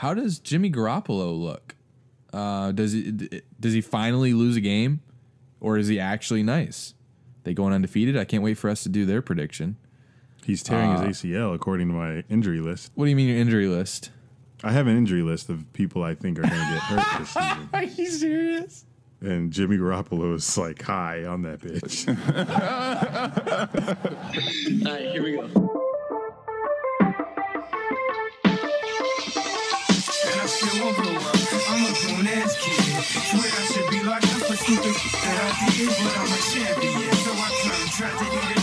how does Jimmy Garoppolo look? Uh, does he does he finally lose a game, or is he actually nice? They going undefeated. I can't wait for us to do their prediction. He's tearing Uh, his ACL according to my injury list. What do you mean your injury list? I have an injury list of people I think are going to get hurt this season. Are you serious? And Jimmy Garoppolo is like high on that bitch. All right, here we go. Won't grow up. I'm a grown ass kid. Swear I should be locked up for stupid shit that I did, but I'm a champion. So I turn tragedy to.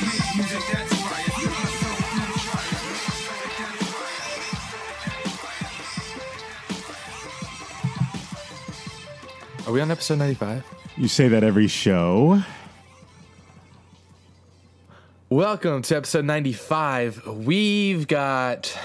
Make music that's right. Feel my soul through the fire. That's right. Are we on episode 95? you say that every show. Welcome to episode 95. We've got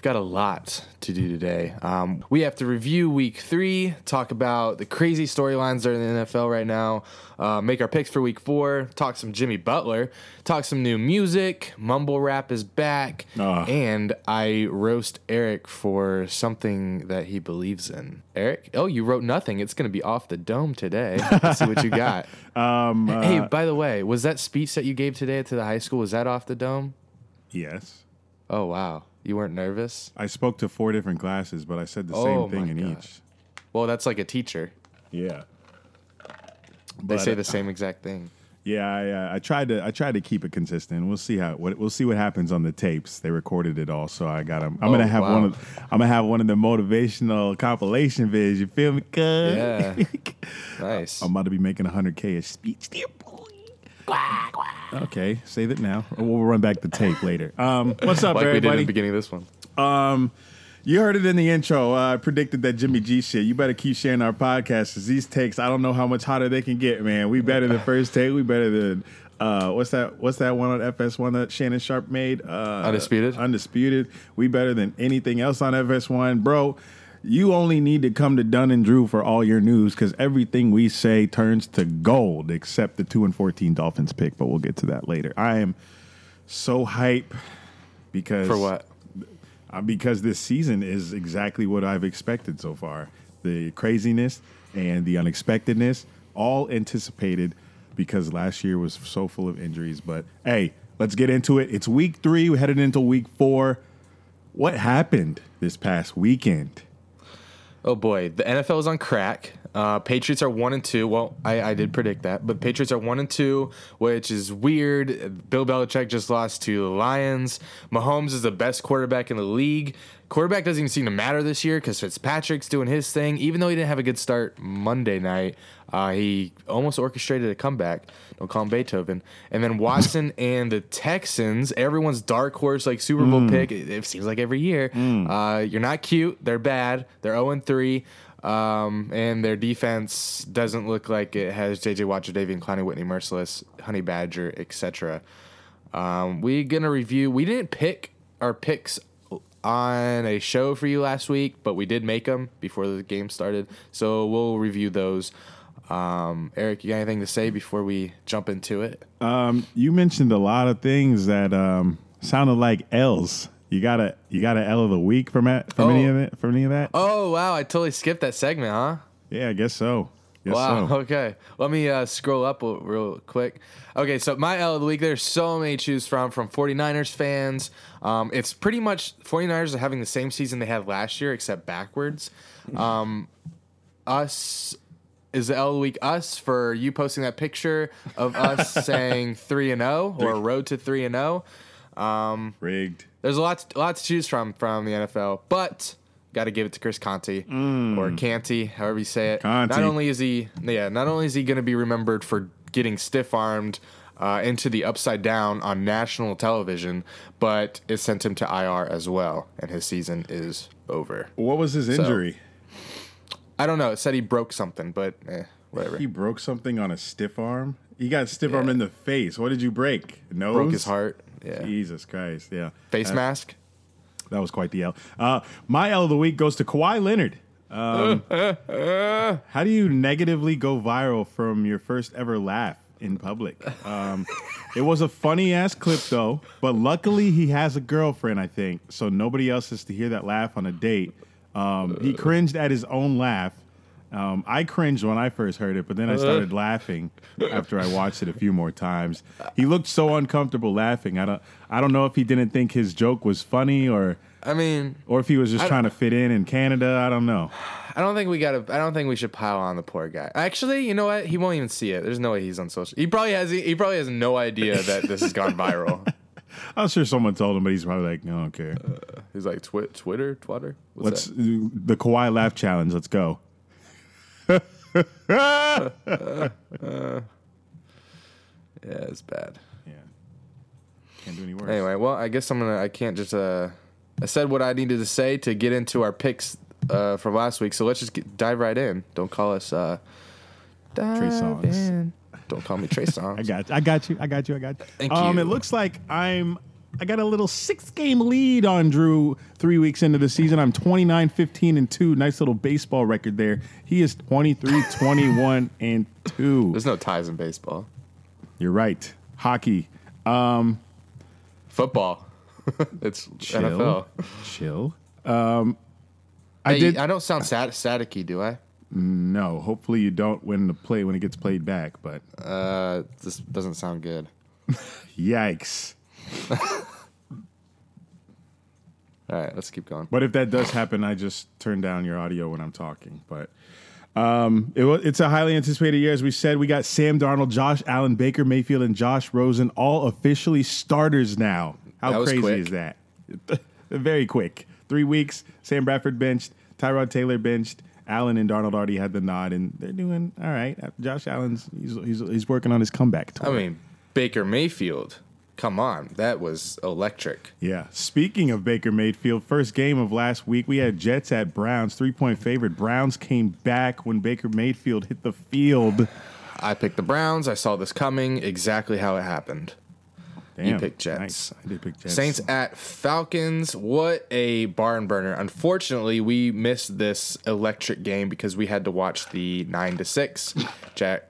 we've got a lot to do today. Um, we have to review week three, talk about the crazy storylines that are in the NFL right now, uh, make our picks for week four, talk some Jimmy Butler, talk some new music. Mumble rap is back, Ah. and I roast Eric for something that he believes in. Eric, oh, you wrote nothing. It's going to be off the dome today. Let's see what you got. Um, uh, Hey, by the way, was that speech that you gave today to the high school was that off the dome? yes. Oh wow, you weren't nervous? I spoke to four different classes, but I said the Oh same thing in God. each. Well, that's like a teacher. Yeah. They say the same exact thing. Yeah, I, uh, I tried to I tried to keep it consistent. We'll see how what we'll see what happens on the tapes. They recorded it all, so I got 'em. I'm Oh, gonna have wow. one of I'm gonna have one of the motivational compilation vids. You feel me? Cuz? Yeah. Nice. I'm about to be making 100k a speech boy. Okay, save it now. We'll run back the tape later. Um, what's up, like we did in everybody? the beginning of this one. Um, you heard it in the intro. Uh, I predicted that Jimmy G shit. You better keep sharing our podcast because these takes, I don't know how much hotter they can get, man. We better than first take. We better than uh, what's that? What's that one on FS1 that Shannon Sharpe made? Uh, Undisputed? Undisputed. We better than anything else on FS1, bro. You only need to come to Dunn and Drew for all your news because everything we say turns to gold, except the two and fourteen Dolphins pick. But we'll get to that later. I am so hype because For what? uh, because this season is exactly what I've expected so far. The craziness and the unexpectedness, all anticipated because last year was so full of injuries. But hey, let's get into it. It's week three. We're headed into week four. What happened this past weekend? Oh boy, the NFL is on crack. Uh, Patriots are one and two. Well, I, I did predict that, but Patriots are one and two, which is weird. Bill Belichick just lost to the Lions. Mahomes is the best quarterback in the league. Quarterback doesn't even seem to matter this year because Fitzpatrick's doing his thing. Even though he didn't have a good start Monday night, uh, he almost orchestrated a comeback. Don't call him Beethoven. And then Watson and the Texans, everyone's dark horse like Super Bowl pick. It, it seems like every year. Uh, you're not cute. They're bad. They're 0 3. Um, and their defense doesn't look like it has JJ Watt, Davian Clowney, Whitney Mercilus, Honey Badger, etc. Um, we gonna review. We didn't pick our picks on a show for you last week, but we did make them before the game started. So we'll review those. Um, Eric, you got anything to say before we jump into it? Um, you mentioned a lot of things that um, sounded like L's. You got a you got a L of the week from it from any Oh. of it from any of that? Oh wow, I totally skipped that segment, huh? Yeah, I guess so. Guess Wow. so. Okay. Let me uh, scroll up real- real quick. Okay. So, my L of the week, there's so many to choose from from 49ers fans. Um, it's pretty much 49ers are having the same season they had last year, except backwards. Um, us is the L of the week us for you posting that picture of us saying 3 and 0 or road to 3 and 0. Rigged. There's a lot, a lot to choose from from the NFL, but got to give it to Chris Conti or Canty, however you say it. Conti. Not only is he, yeah, not only is he going to be remembered for getting stiff armed uh, into the upside down on national television, but it sent him to IR as well, and his season is over. What was his injury? I don't know. It said he broke something, but eh, whatever. He broke something on a stiff arm. He got stiff arm in the face. What did you break? Nose. broke his heart. Yeah. Jesus Christ. Yeah. Face Uh, mask. That was quite the L. Uh, my L of the week goes to Kawhi Leonard. Um, how do you negatively go viral from your first ever laugh in public? Um, it was a funny ass clip though, but luckily he has a girlfriend, I think, so nobody else has to hear that laugh on a date. Um, he cringed at his own laugh. Um, I cringed when I first heard it, but then I started laughing after I watched it a few more times. He looked so uncomfortable laughing. I don't, I don't know if he didn't think his joke was funny or, I mean, or if he was just I- trying to fit in in Canada. I don't know. I don't think we gotta. I don't think we should pile on the poor guy. Actually, you know what? He won't even see it. There's no way he's on social. He probably has. He probably has no idea that this has gone viral. I'm sure someone told him, but he's probably like, no, I don't care. He's like Twi- Twitter, Twitter. What's Let's that? do the Kawhi laugh challenge. Let's go. Yeah, it's bad. Yeah, can't do any worse. Anyway, well, I guess I'm gonna. I can't just. Uh, I said what I needed to say to get into our picks uh, from last week. So let's just get, dive right in. Don't call us uh, dive Songs. in. Don't call me Trey Songz. I got, you. I got you, I got you, I got you. Thank um, you. It looks like I'm. I got a little six game lead on Drew three weeks into the season. I'm 29, 15, and 2. Nice little baseball record there. He is 23, 21, and 2. There's no ties in baseball. You're right. Hockey. Um, Football. it's Chill. NFL. Chill. Um, I Hey, did. I don't sound sad, staticky, do I? No, hopefully you don't win the play when it gets played back, but Uh, this doesn't sound good. yikes. All right, let's keep going. But if that does happen, I just turn down your audio when I'm talking. But um, it was, it's a highly anticipated year. As we said, we got Sam Darnold, Josh Allen, Baker Mayfield, and Josh Rosen all officially starters now. How That was crazy quick. is that? Very quick. Three weeks. Sam Bradford benched. Tyrod Taylor benched. Allen and Darnold already had the nod, and they're doing all right. Uh, Josh Allen's he's he's, he's working on his comeback tour. I mean, Baker Mayfield. Come on, that was electric. Yeah. Speaking of Baker Mayfield, first game of last week, we had Jets at Browns, three point favorite. Browns came back when Baker Mayfield hit the field. I picked the Browns. I saw this coming. Exactly how it happened. Damn, picked Jets. nice. I did pick Jets. Saints at Falcons. What a barn burner. Unfortunately, we missed this electric game because we had to watch the 9 to 6 Jack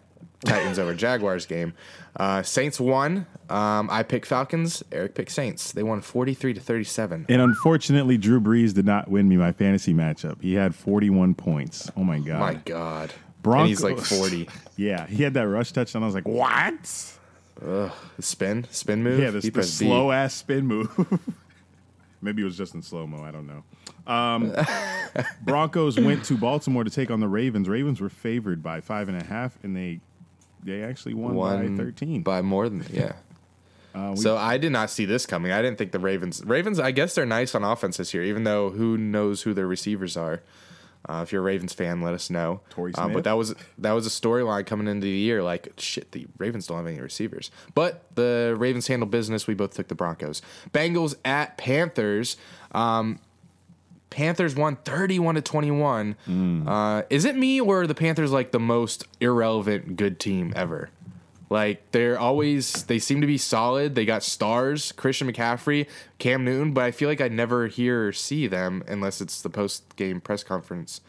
Titans over Jaguars game. Uh, Saints won. Um, I picked Falcons. Eric picked Saints. They won 43 to 37. And unfortunately, Drew Brees did not win me my fantasy matchup. He had 41 points. Oh my God. My God. Broncos. And he's like 40. Yeah, he had that rush touchdown. I was like, what? The spin? Spin move? Yeah, this the slow ass spin move. Maybe it was just in slow mo. I don't know. Um, Broncos went to Baltimore to take on the Ravens. Ravens were favored by five and a half, and they they actually won, Won by thirteen. By more than, yeah. Uh, So I did not see this coming. I didn't think the Ravens. Ravens, I guess they're nice on offense this year, even though who knows who their receivers are. Uh, if you're a Ravens fan, let us know. Torrey Uh, but that was that was a storyline coming into the year. Like shit, the Ravens don't have any receivers. But the Ravens handle business. We both took the Broncos. Bengals at Panthers. Um, Panthers won 31 to 21. Hmm. Uh, is it me or are the Panthers like the most irrelevant good team ever? Like they're always they seem to be solid. They got stars, Christian McCaffrey, Cam Newton, but I feel like I never hear or see them unless it's the post game press conference.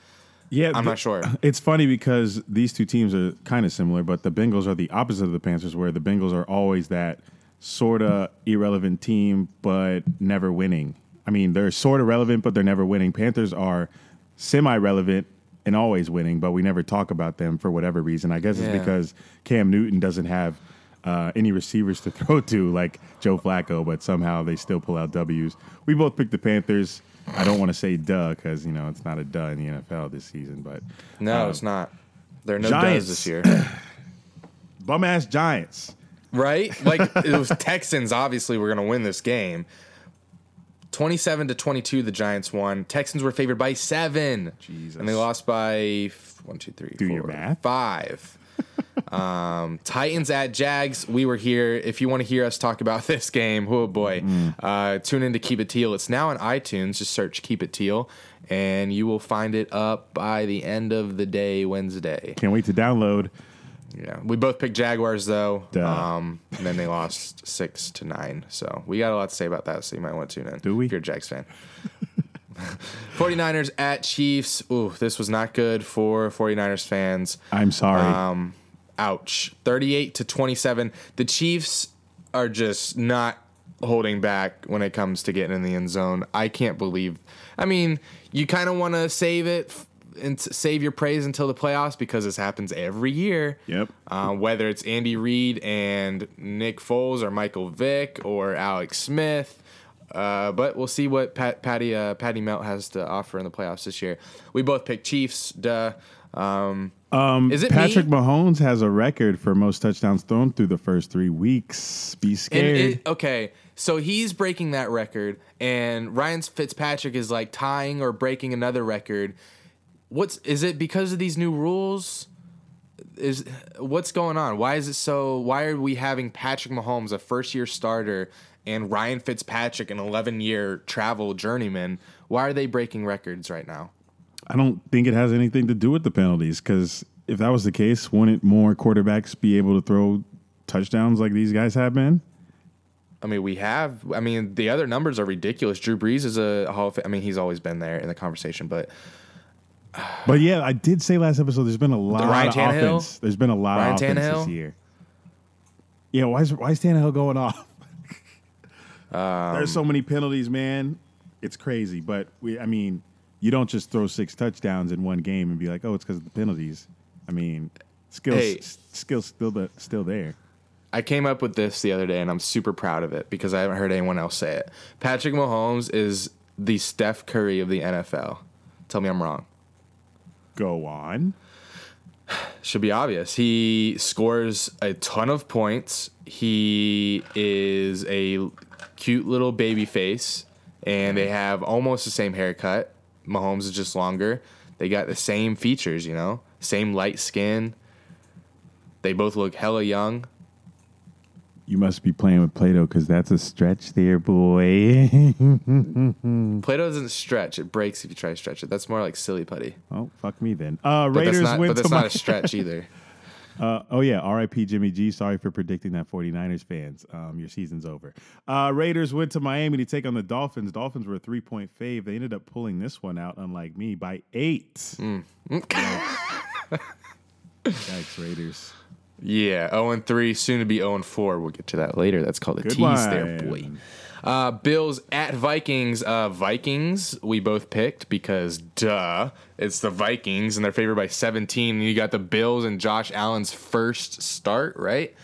yeah, I'm not sure. It's funny because these two teams are kind of similar, but the Bengals are the opposite of the Panthers, where the Bengals are always that sort of irrelevant team, but never winning. I mean, they're sort of relevant, but they're never winning. Panthers are semi relevant and always winning, but we never talk about them for whatever reason. I guess it's because Cam Newton doesn't have uh, any receivers to throw to like Joe Flacco, but somehow they still pull out W's. We both picked the Panthers. I don't want to say duh because you know it's not a duh in the NFL this season, but No, uh, it's not. There are no Giants. does this year. bum ass Giants. right? Like it was Texans obviously were going to win this game. 27 to 22 the Giants won. Texans were favored by 7. Jesus. And they lost by f- one, two, three, Do four, your math. 5. um, Titans at Jags. We were here. If you want to hear us talk about this game, oh boy, Mm. uh, tune in to Keep It Teal. It's now on iTunes. Just search Keep It Teal, and you will find it up by the end of the day, Wednesday. Can't wait to download. Yeah, we both picked Jaguars though. Duh. Um, and then they lost six to nine. So we got a lot to say about that. So you might want to tune in. Do we? If you're a Jags fan. 49ers at Chiefs. Ooh, this was not good for 49ers fans. I'm sorry. Um, ouch. 38 to 27. The Chiefs are just not holding back when it comes to getting in the end zone. I can't believe. I mean, you kind of want to save it and save your praise until the playoffs because this happens every year. Yep. Uh, whether it's Andy Reid and Nick Foles or Michael Vick or Alex Smith. Uh, but we'll see what Pat, Patty uh, Patty Melt has to offer in the playoffs this year. We both picked Chiefs. Duh. Um, Um, Is it Patrick me? Mahomes has a record for most touchdowns thrown through the first three weeks. Be scared. it, okay, so he's breaking that record, and Ryan Fitzpatrick is like tying or breaking another record. What's is it because of these new rules? Is what's going on? Why is it so? Why are we having Patrick Mahomes, a first year starter, and Ryan Fitzpatrick, an 11 year travel journeyman? Why are they breaking records right now? I don't think it has anything to do with the penalties because if that was the case, wouldn't more quarterbacks be able to throw touchdowns like these guys have been? I mean, we have. I mean, the other numbers are ridiculous. Drew Brees is a Hall of Fame. I mean, he's always been there in the conversation, but But yeah, I did say last episode there's been a lot Ryan of Tannehill? offense. There's been a lot Ryan of offense Tannehill? this year. Yeah, why is why is Tannehill going off? Um, There's so many penalties, man. It's crazy. But we, I mean, you don't just throw six touchdowns in one game and be like, oh, it's because of the penalties. I mean, skills, Hey. s- skills still the, still there. I came up with this the other day, and I'm super proud of it because I haven't heard anyone else say it. Patrick Mahomes is the Steph Curry of the NFL. Tell me I'm wrong. Go on. Should be obvious. He scores a ton of points. He is a cute little baby face, and they have almost the same haircut. Mahomes is just longer. They got the same features, you know, same light skin. They both look hella young. You must be playing with Play-Doh because that's a stretch there, boy. Play-Doh doesn't stretch; it breaks if you try to stretch it. That's more like silly putty. oh, fuck me then. Uh, But Raiders that's not. went But that's not my- a stretch either. Uh, oh yeah, R.I.P. Jimmy G. Sorry for predicting that 49ers fans. Um, your season's over. Uh, Raiders went to Miami to take on the Dolphins. Dolphins were a three point fave. They ended up pulling this one out, unlike me, by eight. Mm. Yikes, Raiders. Yeah, 0 and 3, soon to be 0 and 4. We'll get to that later. That's called a Good tease there, boy. Uh, Bills at Vikings. Uh, Vikings, we both picked because, duh, it's the Vikings and they're favored by 17. And you got the Bills and Josh Allen's first start, right?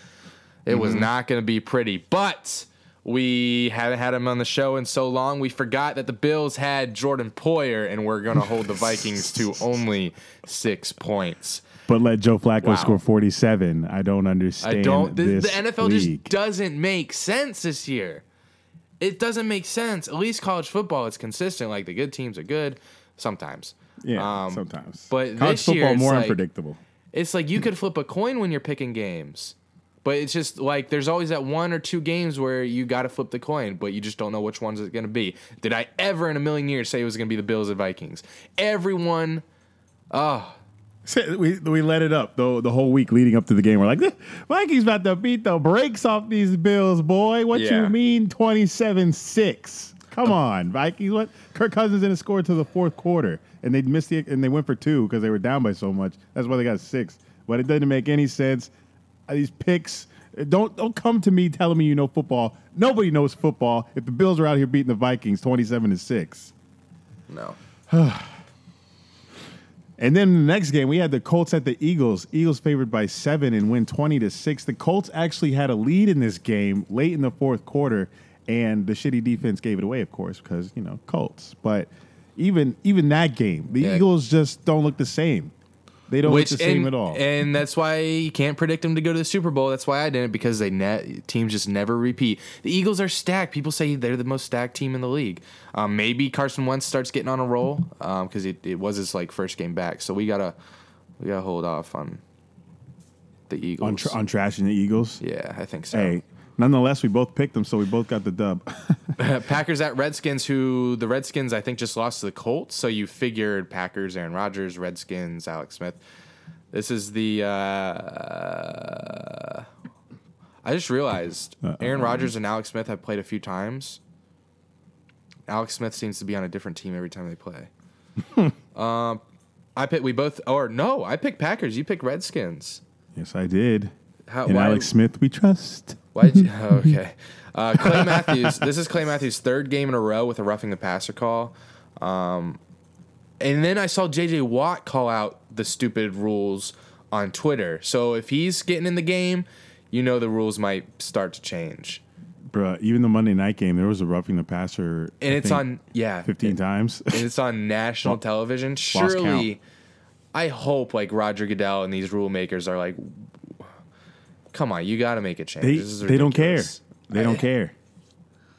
It was Mm-hmm. not going to be pretty, but we haven't had him on the show in so long. We forgot that the Bills had Jordan Poyer, and we're going to hold the Vikings to only six points. But let Joe Flacco Wow. score 47. I don't understand. I don't. The, this the NFL league. just doesn't make sense this year. It doesn't make sense. At least college football, it's consistent. Like the good teams are good sometimes. Yeah, Um, sometimes. but college this football year, more like- unpredictable. It's like you could flip a coin when you're picking games. But it's just like there's always that one or two games where you got to flip the coin, but you just don't know which one's it's going to be. Did I ever in a million years say it was going to be the Bills and Vikings? Everyone, oh, We, we let it up though the whole week leading up to the game. We're like, "The Vikings about to beat the brakes off these Bills, boy. What Yeah. you mean 27 6? Come on, Vikings. What? Kirk Cousins didn't score to the fourth quarter, and they missed the and they went for two because they were down by so much. That's why they got six. But it doesn't make any sense. Uh, These picks. Don't don't come to me telling me you know football. Nobody knows football. If the Bills are out here beating the Vikings 27 to six. no. And then the next game, we had the Colts at the Eagles. Eagles favored by seven and win 20 to six. The Colts actually had a lead in this game late in the fourth quarter, and the shitty defense gave it away, of course, because, you know, Colts. But even even that game, the Yeah. Eagles just don't look the same. They don't Which look the same and, at all. and that's why you can't predict them to go to the Super Bowl. That's why I didn't because they net teams just never repeat. The Eagles are stacked. People say they're the most stacked team in the league. Um, maybe Carson Wentz starts getting on a roll because it, it was his like first game back. So we gotta we gotta hold off on the Eagles. on, tr- on trashing the Eagles. yeah, I think so. Hey, nonetheless, we both picked them, so we both got the dub. Packers at Redskins, who the Redskins I think just lost to the Colts. So you figured Packers, Aaron Rodgers, Redskins, Alex Smith. This is the. Uh, I just realized Aaron Rodgers and Alex Smith have played a few times. Alex Smith seems to be on a different team every time they play. um, I picked. We both. Or no, I picked Packers. You picked Redskins. yes, I did. How, And why, Alex Smith, we trust. Why? Did you, oh, okay. Uh, Clay Matthews. This is Clay Matthews' third game in a row with a roughing the passer call. Um, and then I saw J.J. Watt call out the stupid rules on Twitter. So if he's getting in the game, you know the rules might start to change. Bruh, even the Monday night game, there was a roughing the passer. And I it's think, on yeah, 15 times. and it's on national television. Surely, I hope like Roger Goodell and these rule makers are like, come on, you got to make a change. they This is they don't care. ridiculous." They don't care.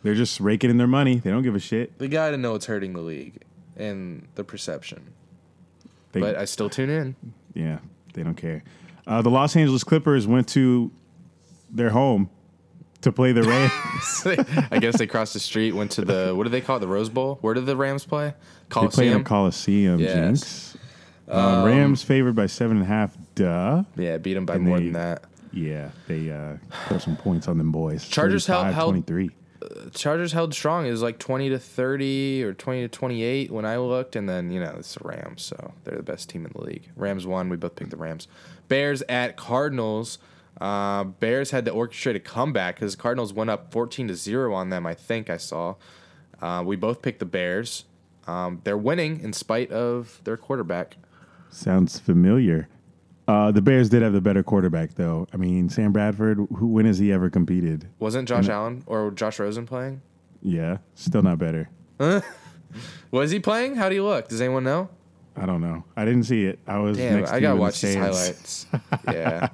They're just raking in their money. They don't give a shit. They got to know it's hurting the league and the perception. They, But I still tune in. yeah, they don't care. Uh, the Los Angeles Clippers went to their home to play the Rams. I guess they crossed the street, went to the what do they call it? The Rose Bowl. Where did the Rams play? they played in Coliseum. Coliseum, Yes. Jinx. Um, Rams favored by seven and a half. Duh. yeah, beat them by And more they- than that. Yeah, they uh, put some points on them boys. Chargers held- held- 23. Chargers held strong. It was like twenty to thirty or twenty to twenty eight when I looked, and then you know it's the Rams, so they're the best team in the league. Rams won. We both picked the Rams. Bears at Cardinals. Uh, Bears had to orchestrate a comeback because Cardinals went up fourteen to zero on them. I think I saw. Uh, we both picked the Bears. Um, they're winning in spite of their quarterback. Sounds familiar. Uh, the Bears did have the better quarterback, though. I mean, Sam Bradford. Who? When has he ever competed? Wasn't Josh Allen or Josh Rosen playing? Yeah, still not better. Was he playing? How do you look? Does anyone know? I don't know. I didn't see it. I was Damn, next I gotta in the watch these highlights. yeah.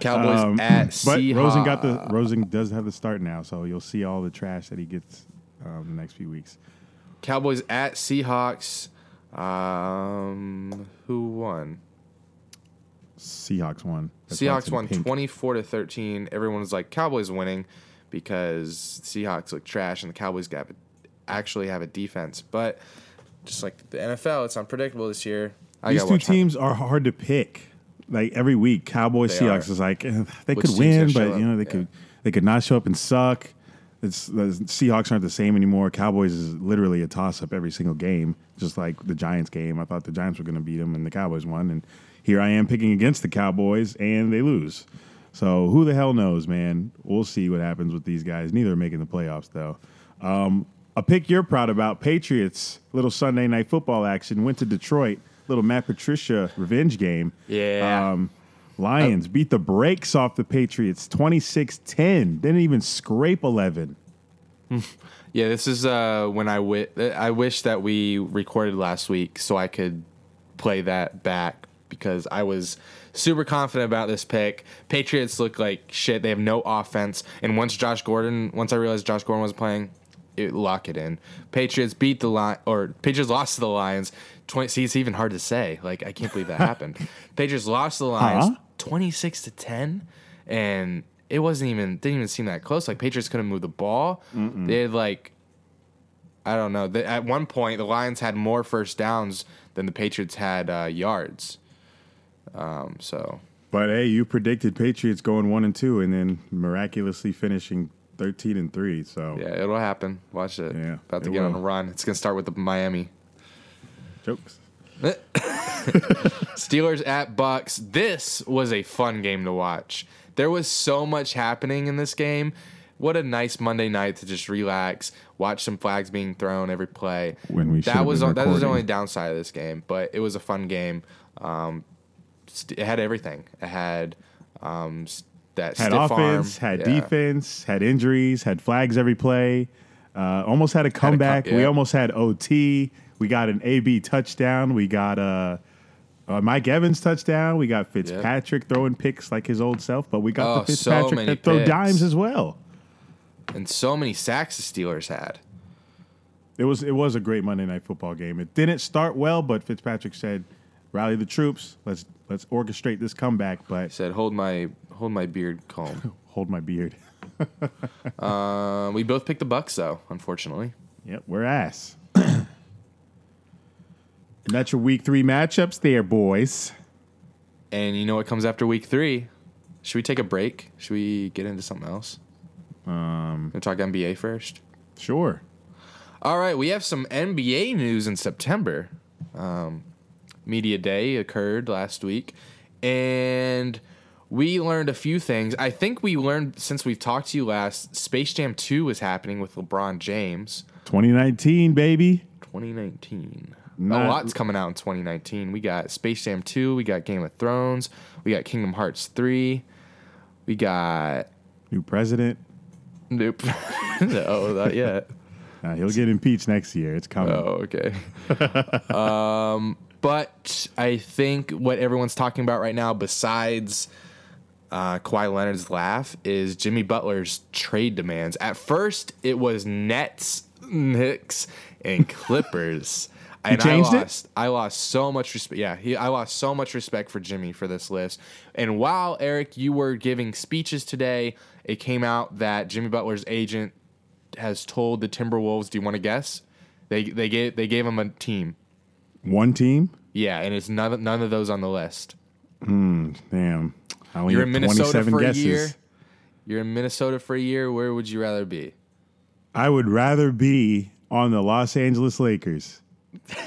Cowboys Um, at but Seahawks. Rosen got the Rosen does have the start now, so you'll see all the trash that he gets um, the next few weeks. Cowboys at Seahawks. Um, who won? Seahawks won. That's Seahawks won pink. twenty four to thirteen. Everyone was like Cowboys winning because Seahawks look trash and the Cowboys got actually have a defense. But just like the NFL, it's unpredictable this year. I These two teams are hard to pick. Like every week, Cowboys They Seahawks are. is like eh, they Which could win, but you know they Yeah. could they could not show up and suck. It's the Seahawks aren't the same anymore. Cowboys is literally a toss up every single game, just like the Giants game. I thought the Giants were going to beat them, and the Cowboys won. And here I am picking against the Cowboys, and they lose. So who the hell knows, man? We'll see what happens with these guys. Neither are making the playoffs though. Um, a pick you're proud about, Patriots. Little Sunday night football action. Went to Detroit. Little Matt Patricia revenge game. Yeah. Um, Lions beat the brakes off the Patriots 26 10. Didn't even scrape 11. Yeah, this is uh, when I wi- I wish that we recorded last week so I could play that back because I was super confident about this pick. Patriots look like shit. They have no offense, and once Josh Gordon, once I realized Josh Gordon was playing, it lock it in. Patriots beat the line or Patriots lost to the Lions. Twenty. See, it's even hard to say. Like I can't believe that happened. Patriots lost to the Lions, Huh? twenty six to ten, and it wasn't even didn't even seem that close. Like Patriots couldn't move the ball. They had like I don't know. They, at one point, the Lions had more first downs than the Patriots had uh, yards. Um, so But hey, you predicted Patriots going 1 and 2 and then miraculously finishing 13 and 3. So yeah, it'll happen. Watch it. Yeah, about to get on a run. It's gonna start with the Miami jokes. Steelers at Bucks. This was a fun game to watch. There was so much happening in this game. What a nice Monday night to just relax, watch some flags being thrown every play. When we that was that was the only downside of this game, but it was a fun game. Um, st- it had everything. It had um, that Had stiff offense, arm. had Yeah. defense, had injuries, had flags every play. Uh, almost had a com- comeback. We almost had OT. We got an AB touchdown. We got a, a Mike Evans touchdown. We got Fitzpatrick throwing picks like his old self, but we got Oh, the Fitzpatrick that throw picks. dimes as well. and so many sacks the Steelers had. It was it was a great Monday night football game. It didn't start well, but Fitzpatrick said, "Rally the troops. Let's let's orchestrate this comeback." But he Said, "Hold my hold my beard calm." hold my beard. uh, we both picked the Bucks, though. Unfortunately, Yep, we're ass. and that's your week three matchups there, boys. and you know what comes after Week Three? Should we take a break? Should we get into something else? Um, we talk NBA first. Sure. All right, we have some NBA news in September. Um, Media Day occurred last week, and we learned a few things. I think we learned since we've talked to you last. Space Jam Two is happening with LeBron James. 2019, baby. 2019. Not- a lot's coming out in 2019. We got Space Jam 2, we got Game of Thrones, we got Kingdom Hearts 3, we got New president. nope. no, not yet. Uh, he'll get impeached next year. It's coming. Oh, okay. um, but I think what everyone's talking about right now, besides uh, Kawhi Leonard's laugh, is Jimmy Butler's trade demands. At first, it was Nets, Knicks, and Clippers. and changed I it? lost, I lost so much respect. Yeah, he, I lost so much respect for Jimmy for this list. And while Eric, you were giving speeches today, it came out that Jimmy Butler's agent has told the Timberwolves. Do you want to guess? They they gave they gave him a team. One team. Yeah, and it's none none of those on the list. Hmm. Damn. I only You're in Minnesota 27 for a year. You're in Minnesota for a year. Where would you rather be? I would rather be on the Los Angeles Lakers.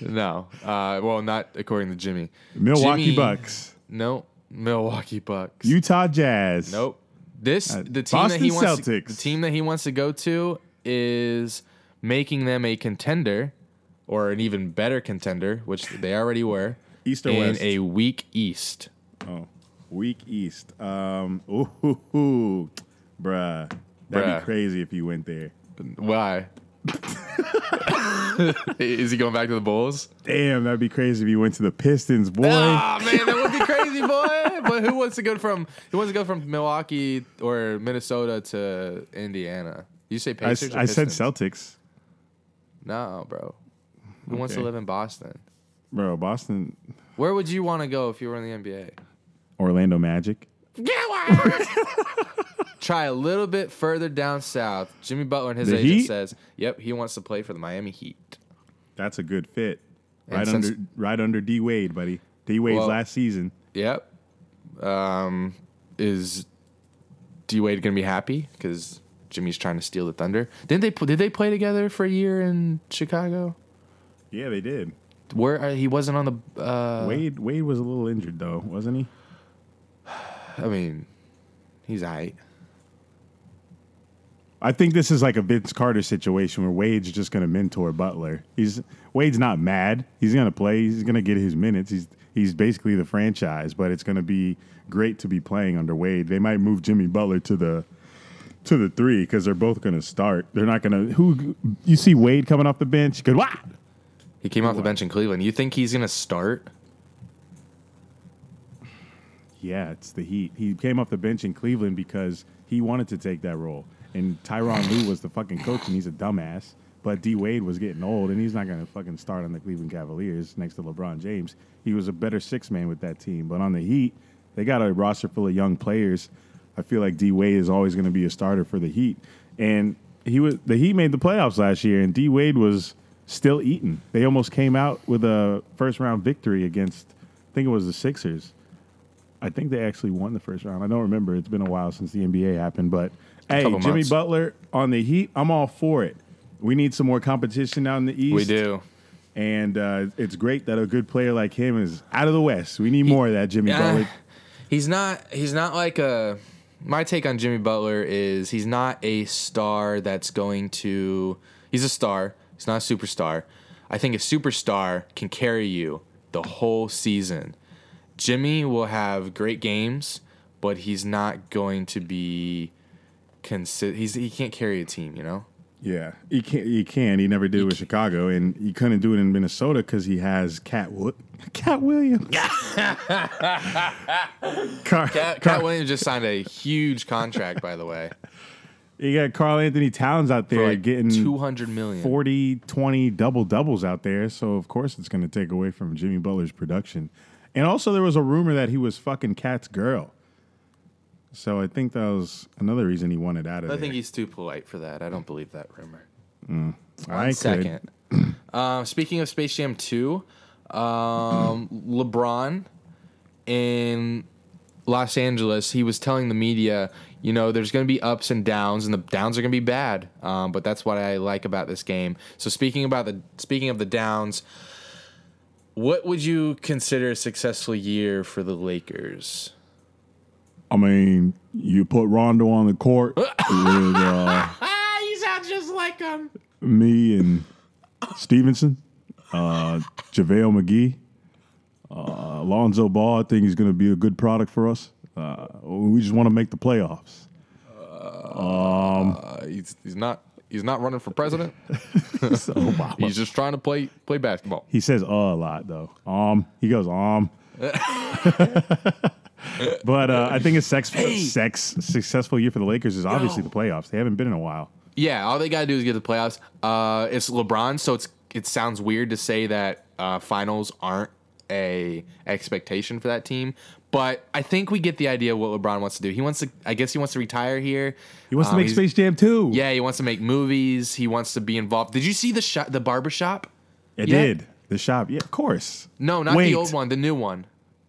No. Uh, well, not according to Jimmy. Milwaukee Jimmy- Bucks. No. Milwaukee Bucks. Utah Jazz. Nope. This Uh, the team that Boston he wants. To, Celtics. the team that he wants to go to is making them a contender, or an even better contender, which they already were. East or in West? a weak East. Oh, weak East. Um, ooh, hoo, hoo. bruh. That'd Bruh. be crazy if you went there. Why? is he going back to the Bulls? Damn, that'd be crazy if you went to the Pistons, boy. Oh man, that would be crazy, boy. But who wants to go from who wants to go from Milwaukee or Minnesota to Indiana? You say I, Pacers? or I said Celtics, No, bro. Who wants to Okay. live in Boston? bro. Boston, Where would you want to go if you were in the NBA? Orlando Magic. Try a little bit further down south. Jimmy Butler and his The agent Heat? says, "Yep, he wants to play for the Miami Heat." That's a good fit. And Right since- under, right under D Wade, buddy. D Wade's Well- last season. Yep. Um, is D Wade gonna be happy because Jimmy's trying to steal the thunder? Didn't they? Did they play together for a year in Chicago? Yeah, they did. Where uh, he wasn't on the. Uh, Wade, Wade was a little injured though, wasn't he? I mean, he's aight. I think this is like a Vince Carter situation where Wade's just going to mentor Butler. He's Wade's not mad. He's going to play. He's going to get his minutes. He's he's basically the franchise, but it's going to be great to be playing under Wade. They might move Jimmy Butler to the to the three because they're both going to start. They're not going to. Who you see Wade coming off the bench? Good. What? He came off the bench in Cleveland. You think he's gonna start? Yeah, it's the Heat. He came off the bench in Cleveland because he wanted to take that role. And Tyronn Lue was the fucking coach, and he's a dumbass. But D Wade was getting old, and he's not going to fucking start on the Cleveland Cavaliers next to LeBron James. He was a better six man with that team. But on the Heat, they got a roster full of young players. I feel like D Wade is always going to be a starter for the Heat. And he was the Heat made the playoffs last year, and D Wade was still eating. They almost came out with a first round victory against, I think it was the Sixers. I think they actually won the first round. I don't remember. It's been a while since the NBA happened, but hey, Jimmy months. Butler on the Heat, I'm all for it. We need some more competition out in the East. We do. and uh, it's great that a good player like him is out of the West. We need more of that, Jimmy. Butler. He's not. He's not like a. My take on Jimmy Butler is he's not a star that's going to. He's a star. He's not a superstar. I think a superstar can carry you the whole season. Jimmy will have great games, but he's not going to be. Consi- he's he can't carry a team, you know. Yeah, he can't. He can. He never did with Chicago, and he couldn't do it in Minnesota because he has Cat Wood, Cat Williams. Car, Cat, Cat Williams just signed a huge contract, by the way, you got Karl-Anthony Towns out there like getting two hundred million. 40, 20 double doubles out there. So, of course, it's going to take away from Jimmy Butler's production. And also, there was a rumor that he was fucking Cat's girl. So, I think that was another reason he wanted out of I there. think he's too polite for that. I don't believe that rumor. I One could. second. um, speaking of Space Jam 2, um, LeBron in Los Angeles, he was telling the media, you know, there's going to be ups and downs, and the downs are going to be bad. Um, but that's what I like about this game. So speaking about the speaking of the downs, What would you consider a successful year for the Lakers? I mean, you put Rondo on the court with uh, Ah, you sound just like him. me and Stephenson, uh, JaVale McGee, uh, Alonzo Ball. I think he's going to be a good product for us. Uh, we just want to make the playoffs. Uh, he's, he's not he's not running for president. He's just trying to play play basketball. He says uh a lot though. Um, he goes um. but uh, I think a sex, sex successful year for the Lakers is obviously Yo. the playoffs. They haven't been in a while. Yeah, all they gotta do is get the playoffs. Uh, it's LeBron, so it's it sounds weird to say that uh, finals aren't a expectation for that team. But I think we get the idea of what LeBron wants to do. He wants to, I guess, he wants to retire here. He wants Um, to make Space Jam too. Yeah, he wants to make movies. He wants to be involved. Did you see the shop, the barber shop? it Yeah. did. The shop, yeah, of course. No, not Wait. the old one, the new one.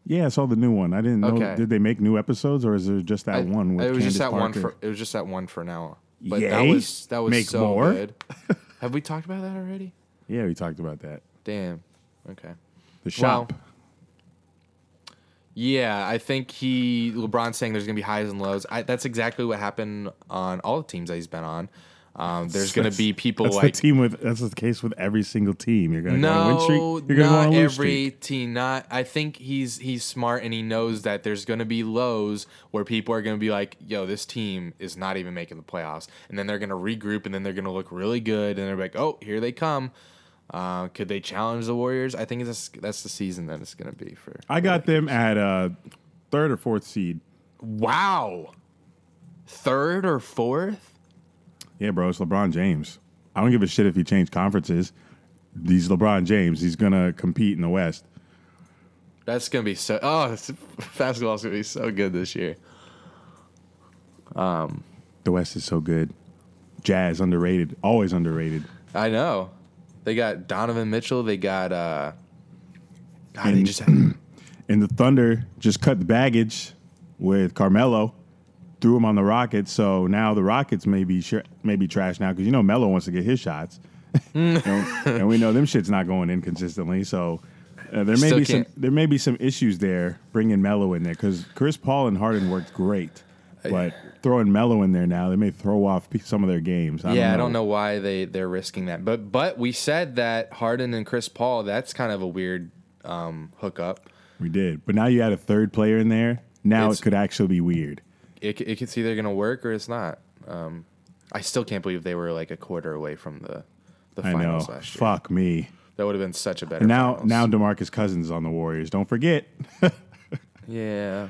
Yeah, I saw the new one. I didn't know. Okay. Did they make new episodes, or is there just that I- one? With it was Candace just that one for. It was just that one for now. But that was that was Make so more? good. Have we talked about that already? Yeah, we talked about that. Damn. Okay. The shop. Yeah, I think he LeBron's saying there's gonna be highs and lows. I, that's exactly what happened on all the teams that he's been on. Um, there's gonna be people That's like the team with. That's the case with every single team. You're gonna go on win no, streak. You're go on not a every streak. team. Not. I think he's he's smart and he knows that there's gonna be lows where people are gonna be like, "Yo, this team is not even making the playoffs," and then they're gonna regroup and then they're gonna look really good and they're like, "Oh, here they come." Uh, could they challenge the Warriors? I think it's that's the season that it's gonna be for. I got them at uh, third or fourth seed. Wow. Third or fourth? Yeah, bro, it's LeBron James. I don't give a shit if he changed conferences. He's LeBron James. He's gonna compete in the West. That's gonna be so. Oh, basketball's gonna be so good this year. The West is so good. Jazz underrated, always underrated. I know. They got Donovan Mitchell. They got. uh God, they And- just. Had, And the Thunder just cut the baggage with Carmelo, threw him on the Rockets. So now the Rockets may be sh- may be trash now because you know Melo wants to get his shots, and, and we know them shit's not going in consistently. So uh, there may Still be some can't- there may be some issues there bringing Melo in there because Chris Paul and Harden worked great, but throwing Melo in there now they may throw off some of their games. I yeah, don't I don't know why they they're risking that, but but we said that Harden and Chris Paul. That's kind of a weird um hookup. We did, but now you add a third player in there. Now It's- it could actually be weird. It it, it's either gonna work or it's not. Um, I still can't believe they were like a quarter away from the the I know. finals last year. Fuck me. That would have been such a better. And now, finals. now Demarcus Cousins is on the Warriors. Don't forget, yeah.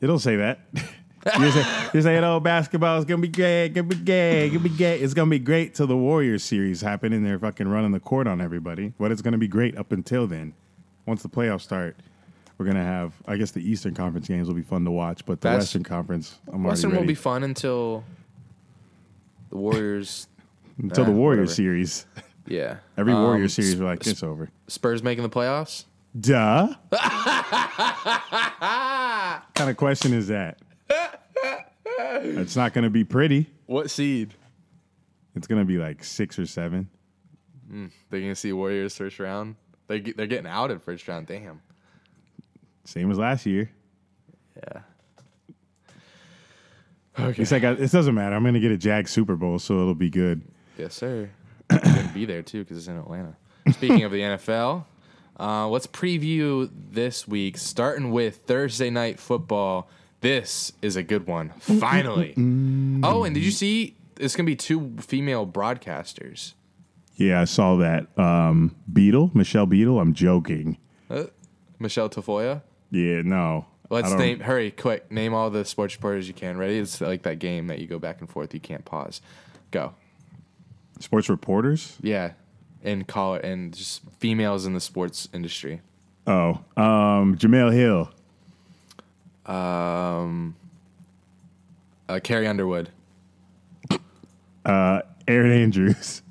it'll say that. you say, you say, "Oh, basketball is gonna be gay, gonna be gay, gonna be gay." It's gonna be great till the Warriors series happen and they're fucking running the court on everybody. But it's gonna be great up until then. Once the playoffs start, we're gonna have. I guess the Eastern Conference games will be fun to watch, but the That's- Western Conference, I'm Western will be fun until the Warriors. until the Warriors whatever. series. Yeah. Every Um, Warriors series, we're like, it's over. Spurs making the playoffs? Duh. kind of question is that? It's not going to be pretty. What seed? It's going to be like six or seven. They're gonna see Warriors first round. They get- they're getting out in first round. Damn. Same as last year. Yeah. Okay. It's like I, it doesn't matter. I'm going to get a Jag Super Bowl, so it'll be good. Yes, sir. Be there too because it's in Atlanta. Speaking of the NFL, uh, let's preview this week, starting with Thursday night football. This is a good one. Finally. oh, and did you see? It's gonna be two female broadcasters. Yeah, I saw that. Um, Beadle, Michelle Beadle. I'm joking. Uh, Michelle Tafoya. Yeah, no. Let's name. Hurry, quick. Name all the sports reporters you can. Ready? It's like that game that you go back and forth. You can't pause. Go. sports reporters. Yeah, and call it and just females in the sports industry. Oh, um, Jemele Hill. Um, uh, Carrie Underwood. Uh, Erin Andrews.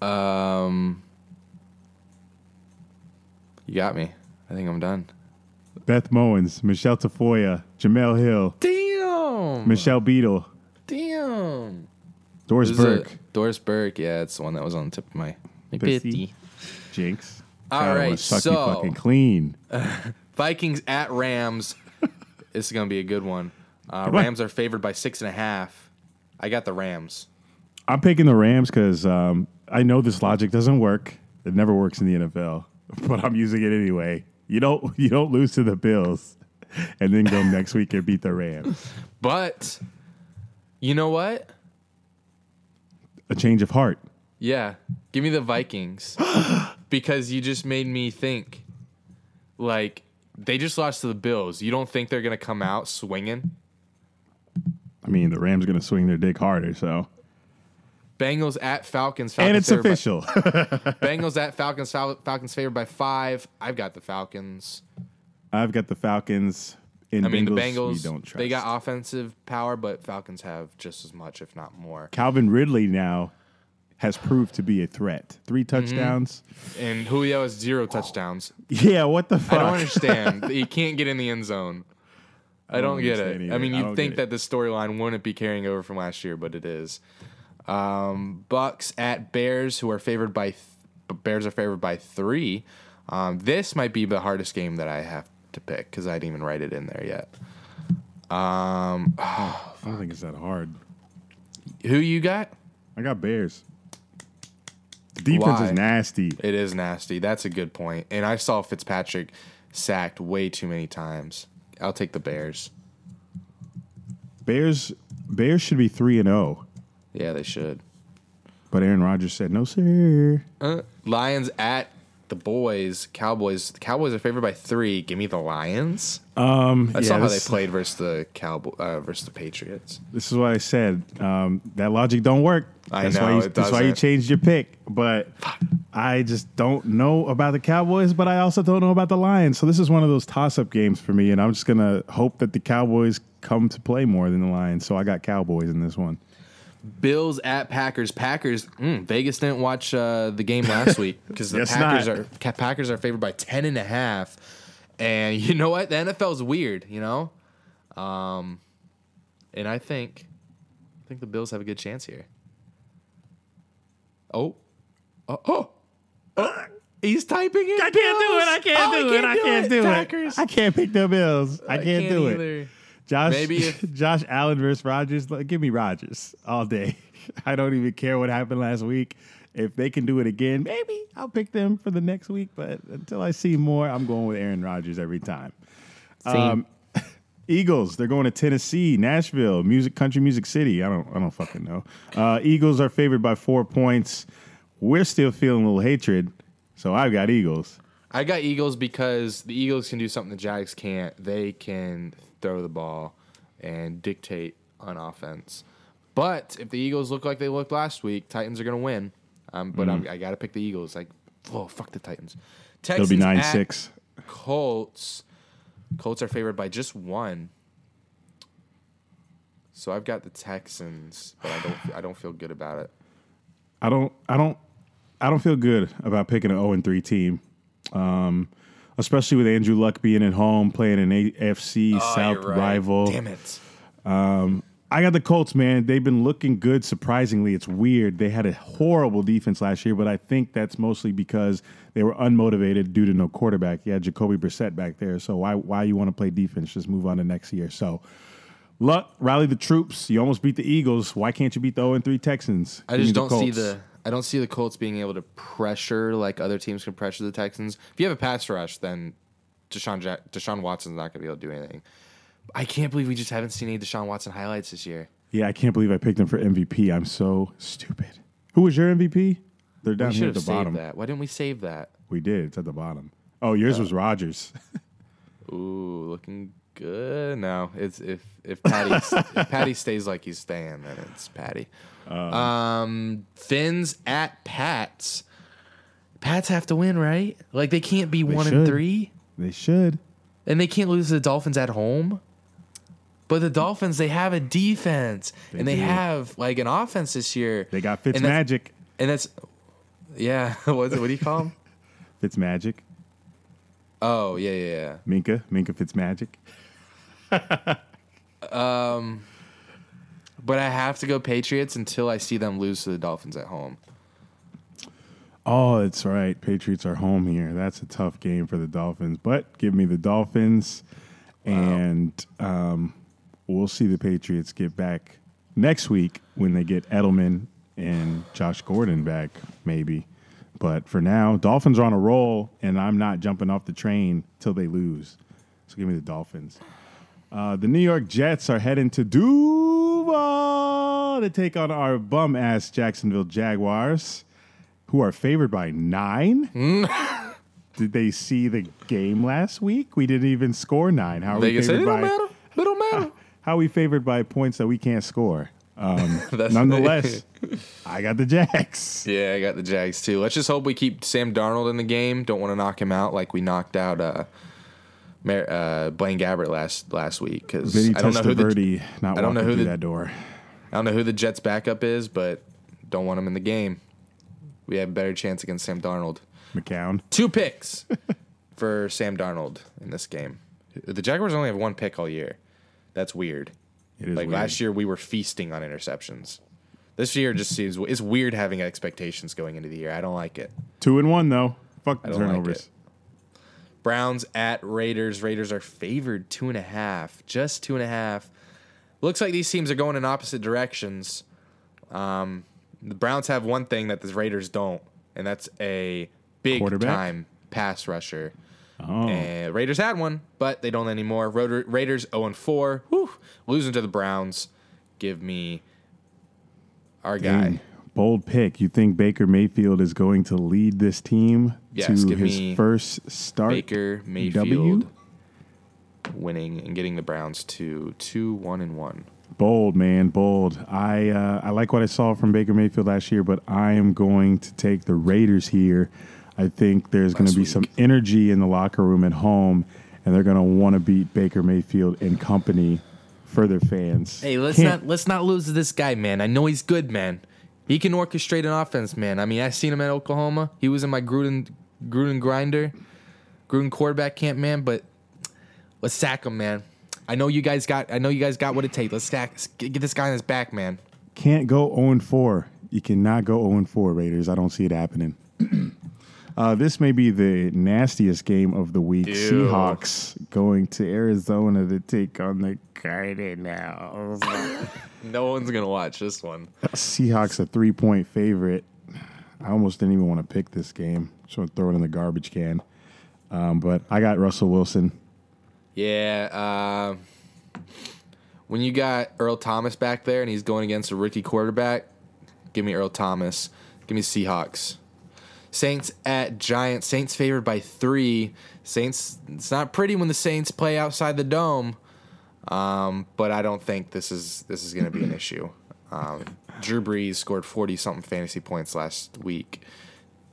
Um, you got me. I think I'm done. Beth Mowins, Michelle Tafoya, Jemele Hill, Damn. Michelle Beadle, Damn. Doris This is a- Burke, Doris Burke. Yeah, it's the one that was on the tip of my, my Pussy. bitty. Jinx. All God, right, suck so you fucking clean. Vikings at Rams. This is gonna be a good one. Uh, on. Rams are favored by six and a half. I got the Rams. I'm picking the Rams because um, I know this logic doesn't work. It never works in the NFL, but I'm using it anyway. You don't you don't lose to the Bills and then go next week and beat the Rams. But you know what? A change of heart. Yeah, give me the Vikings because you just made me think. Like they just lost to the Bills. You don't think they're gonna come out swinging? I mean, the Rams are going to swing their dick harder, so Bengals at Falcons. and it's favored by- official. Bengals at Falcons. Fal- Falcons favored by five. I've got the Falcons. I've got the Falcons. In I mean, Bengals, the Bengals. don't trust. They got offensive power, but Falcons have just as much, if not more. Calvin Ridley now has proved to be a threat. Three Mm-hmm. touchdowns. And Julio has zero touchdowns. Yeah, what the fuck? I don't understand. he can't get in the end zone. I don't, get it. either. I mean, you'd don't think that the storyline wouldn't be carrying over from last year, but it is. Um, Bucks at Bears, who are favored by th- Bears are favored by three. Um, this might be the hardest game that I have to pick because I didn't even write it in there yet. Um, I don't think it's that hard. who you got? I got Bears. The defense Why? is nasty. It is nasty. That's a good point. And I saw Fitzpatrick sacked way too many times. I'll take the Bears. Bears Bears should be three and zero, Yeah, they should. but Aaron Rodgers said no, sir. Uh, Lions at the boys. Cowboys. The Cowboys are favored by three. Give me the Lions. Um, I yeah, saw how they played versus the Cowboy uh, versus the Patriots. This is what I said. Um, that logic don't work. I that's know, Why you, that's why you changed your pick. But I just don't know about the Cowboys. But I also don't know about the Lions. So this is one of those toss-up games for me, and I'm just gonna hope that the Cowboys come to play more than the Lions. So I got Cowboys in this one. Bills at Packers. Packers. Mm, Vegas didn't watch uh, the game last week because the Packers not. are Packers are favored by ten and a half. And you know what? The NFL is weird. You know, um, and I think I think the Bills have a good chance here. Oh, oh, oh. oh. He's typing it. I can't do it. I can't Oh, do he it. I can't do Packers. it. I can't pick the Bills. I can't, do it. Either. Josh, Maybe if- Josh Allen versus Rodgers, like, give me Rodgers all day. I don't even care what happened last week. If they can do it again, maybe I'll pick them for the next week. But until I see more, I'm going with Aaron Rodgers every time. Um, Eagles, they're going to Tennessee, Nashville, music, country music city. I don't, I don't fucking know. Uh, Eagles are favored by four points. We're still feeling a little hatred, so I've got Eagles. I got Eagles because the Eagles can do something the Jags can't. They can throw the ball and dictate on offense. But if the Eagles look like they looked last week, Titans are going to win. Um, but I'm, I got to pick the Eagles. Like, oh fuck the Titans. It'll be nine at six. Colts. Colts are favored by just one. So I've got the Texans, but I don't. I don't feel good about it. I don't I don't I don't feel good about picking an 0 and 3 team. Um, especially with Andrew Luck being at home playing an AFC Oh, South right. rival. Damn it. Um, I got the Colts, man. They've been looking good surprisingly. It's weird. They had a horrible defense last year, but I think that's mostly because they were unmotivated due to no quarterback. Yeah, Jacoby Brissett back there. So why why you want to play defense? Just move on to next year. So Luck, rally the troops. You almost beat the Eagles. Why can't you beat the 0 and 3 Texans? I just don't see the I don't see the Colts being able to pressure like other teams can pressure the Texans. If you have a pass rush, then Deshaun ja- Deshaun Watson's not going to be able to do anything. I can't believe we just haven't seen any Deshaun Watson highlights this year. Yeah, I can't believe I picked him for MVP. I'm so stupid. Who was your MVP? They're down We here at the bottom. that. Why didn't we save that? We did. It's at the bottom. Oh, yours uh, was Rodgers. Ooh, looking good. No, it's if if Patty if Patty stays like he's staying, then it's Patty. Um, Fins at Pats. Pats have to win, right? Like they can't be one and three. they should. And they can't lose to the Dolphins at home. But the Dolphins, they have a defense and they do. have like an offense this year. They got And Magic. And that's, yeah. What, what do you call him? Fitz Magic. oh yeah, yeah, yeah. Minka. Minka Fitzmagic. But I have to go Patriots until I see them lose to the Dolphins at home. Oh, that's right. Patriots are home here. That's a tough game for the Dolphins, but give me the Dolphins, and um, we'll see the Patriots get back next week when they get Edelman and Josh Gordon back, maybe. But for now, Dolphins are on a roll, and I'm not jumping off the train till they lose. So give me the Dolphins. Uh, the New York Jets are heading to Duval to take on our bum ass Jacksonville Jaguars, who are favored by nine. Did they see the game last week? We didn't even score nine. How are we favored it don't by? matter. It don't matter. How are we favored by points that we can't score? Um, nonetheless, I got the Jags. Yeah, I got the Jags too. Let's just hope we keep Sam Darnold in the game. Don't want to knock him out like we knocked out uh, Mar- uh, Blaine Gabbert last last week because I don't know who the Testaverde not I don't know who the- that door. I don't know who the Jets backup is, but don't want him in the game. We have a better chance against Sam Darnold. McCown. Two picks for Sam Darnold in this game. The Jaguars only have one pick all year. That's weird. It is like weird. last year, we were feasting on interceptions. This year just seems it's weird having expectations going into the year. I don't like it. Two and one though. Fuck the I don't like turnovers. it. Browns at Raiders. Raiders are favored two and a half, just two and a half. Looks like these teams are going in opposite directions. Um, the Browns have one thing that the Raiders don't, and that's a big time pass rusher. Oh, And Raiders had one, but they don't anymore. Ra- Raiders 0 and 4, losing to the Browns. Give me our guy. Dang. bold pick. You think Baker Mayfield is going to lead this team Yes, to give his me first start? Baker Mayfield winning and getting the Browns to 2 1 and 1. Bold man, bold. I uh, I like what I saw from Baker Mayfield last year, but I am going to take the Raiders here. I think there's going to be week. some energy in the locker room at home, and they're going to want to beat Baker Mayfield and company for their fans. Hey, let's Can't- not let's not lose this guy, man. I know he's good, man. He can orchestrate an offense, man. I mean, I seen him at Oklahoma. He was in my Gruden Gruden grinder, Gruden quarterback camp, man. But let's sack him, man. I know you guys got. I know you guys got what it takes. Let's stack. Get this guy on his back, man. can't go 0 4. You cannot go 0 4, Raiders. I don't see it happening. Uh, this may be the nastiest game of the week. Ew. Seahawks going to Arizona to take on the Cardinals. No one's gonna watch this one. Seahawks a three point favorite. I almost didn't even want to pick this game. Just want to throw it in the garbage can. Um, but I got Russell Wilson. Yeah. Uh, when you got Earl Thomas back there and he's going against a rookie quarterback, give me Earl Thomas. Give me Seahawks. Saints at Giants. Saints favored by three. Saints. It's not pretty when the Saints play outside the dome, um, but I don't think this is this is going to be an issue. Um, Drew Brees scored forty something fantasy points last week.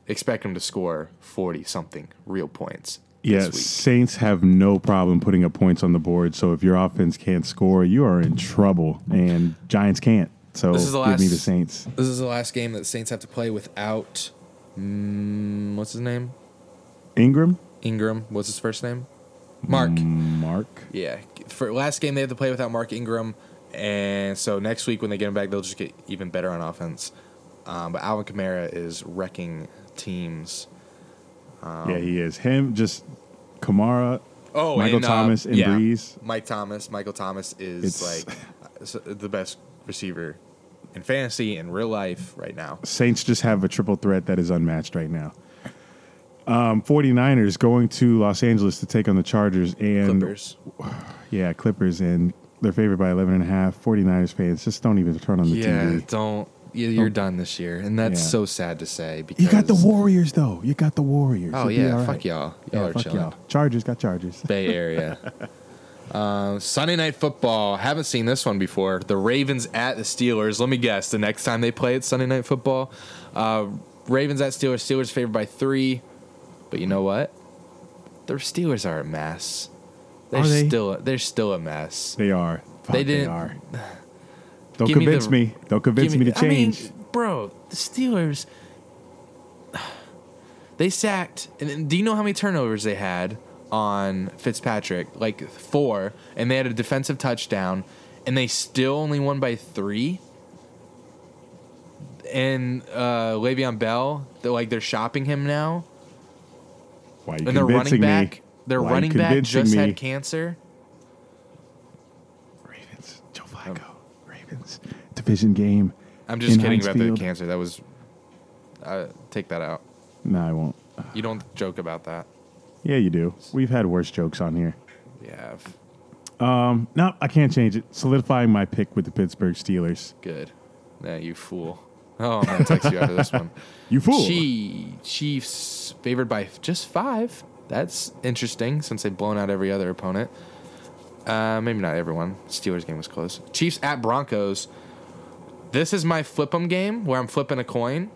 Expect him to score forty something real points. Yeah. Saints have no problem putting up points on the board. So if your offense can't score, you are in trouble. And Giants can't. So This is the give me the Saints. This is the last game that the Saints have to play without. Mm, what's his name? Ingram, Ingram. What's his first name? Mark. Mark. Yeah. For last game they have to play without Mark Ingram, and so next week when they get him back, they'll just get even better on offense. Um, but Alvin Kamara is wrecking teams. yeah, he is. Him, just Kamara. Oh, Michael and, uh, Thomas and yeah, Brees. Mike Thomas. Michael Thomas is It's- like the best receiver in fantasy and real life right now. Saints just have a triple threat that is unmatched right now. Um, 49ers going to Los Angeles to take on the Chargers and Clippers. yeah, Clippers and they're favored by 11 and a half. 49ers fans just don't even turn on the Yeah, TV. don't. you- You're done this year, and that's Yeah. so sad to say. Because You got the Warriors though. You got the Warriors. Oh You'll yeah, all fuck y'all. Y'all Yeah, are fuck chilling. y'all. Chargers got Chargers. Bay Area. um, Sunday night football. Haven't seen this one before. The Ravens at the Steelers. Let me guess. The next time they play, it's Sunday night football. Uh, Ravens at Steelers. Steelers favored by three. But you know what? The Steelers are a mess. They're Are they? still they're still a mess. They are. Fuck, They they, didn't- are. Don't Give me convince the- me. Don't convince Give me, to change. I mean, bro, the Steelers. They sacked. And do you know how many turnovers they had on Fitzpatrick? Like four, and they had a defensive touchdown, and they still only won by three. and uh, Le'Veon Bell, they're like they're shopping him now, Why are you and their running convincing back, me? their Why running back just me? had cancer. Ravens, Joe Flacco, Ravens, division game. I'm just kidding Heinz about the cancer. That was, uh, take that out. No, I won't. You don't joke about that. Yeah, you do. We've had worse jokes on here. Yeah, No, I can't change it. Solidifying my pick with the Pittsburgh Steelers. good. Nah, you fool. Oh, I'm gonna text you after this one. You fool. Chi- Chiefs favored by just five. That's interesting since they've blown out every other opponent. Uh, maybe not everyone. Steelers game was close. Chiefs at Broncos. This is my flip 'em game where I'm flipping a coin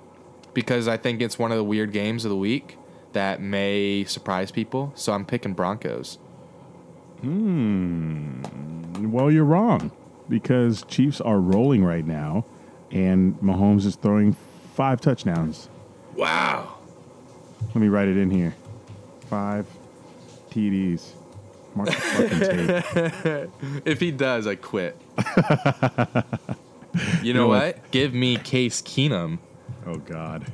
because I think it's one of the weird games of the week that may surprise people. So I'm picking Broncos. Hmm. Well, you're wrong because Chiefs are rolling right now, and Mahomes is throwing five touchdowns. Wow. Let me write it in here. Five TDs. Mark the fucking tape. If he does, I quit. you know know what? what? Give me Case Keenum Oh God.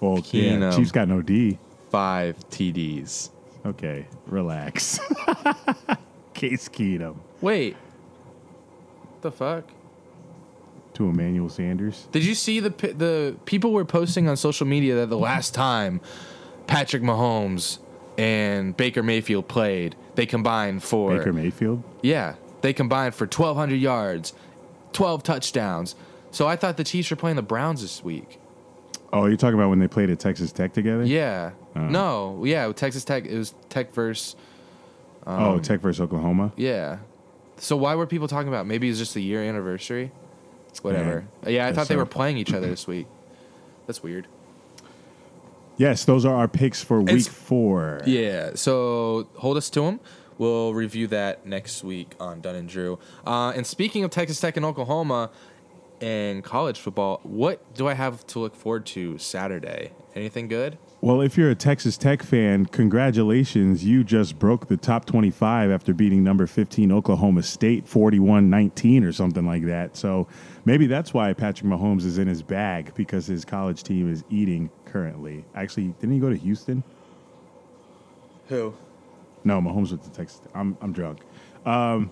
Well, yeah, Keenum. Chiefs got no D. five TDs. Okay, relax. Case Keenum Wait. The fuck? to Emmanuel Sanders. Did you see the pi- the people were posting on social media that the last time Patrick Mahomes and Baker Mayfield played, they combined for Baker Mayfield. yeah, they combined for 1200 yards, 12 touchdowns. So I thought the Chiefs were playing the Browns this week. Oh, you're talking about when they played at Texas Tech together? Yeah. Oh. No, yeah, Texas Tech it was Tech versus um, oh, Tech versus Oklahoma. yeah. So why were people talking about maybe it's just the year anniversary? Whatever. Yeah, uh, I guess thought they were playing each other this week. That's weird. Yes, those are our picks for week It's- four. Yeah. So hold us to them. We'll review that next week on Dunn and Drew. Uh, and speaking of Texas Tech and Oklahoma and college football, what do I have to look forward to Saturday? Anything good? Well, if you're a Texas Tech fan, congratulations. You just broke the top 25 after beating number 15 Oklahoma State 41 19 or something like that. So maybe that's why Patrick Mahomes is in his bag because his college team is eating currently. Actually, didn't he go to Houston? Who? No, Mahomes with the Texas. I'm, I'm drunk. Um,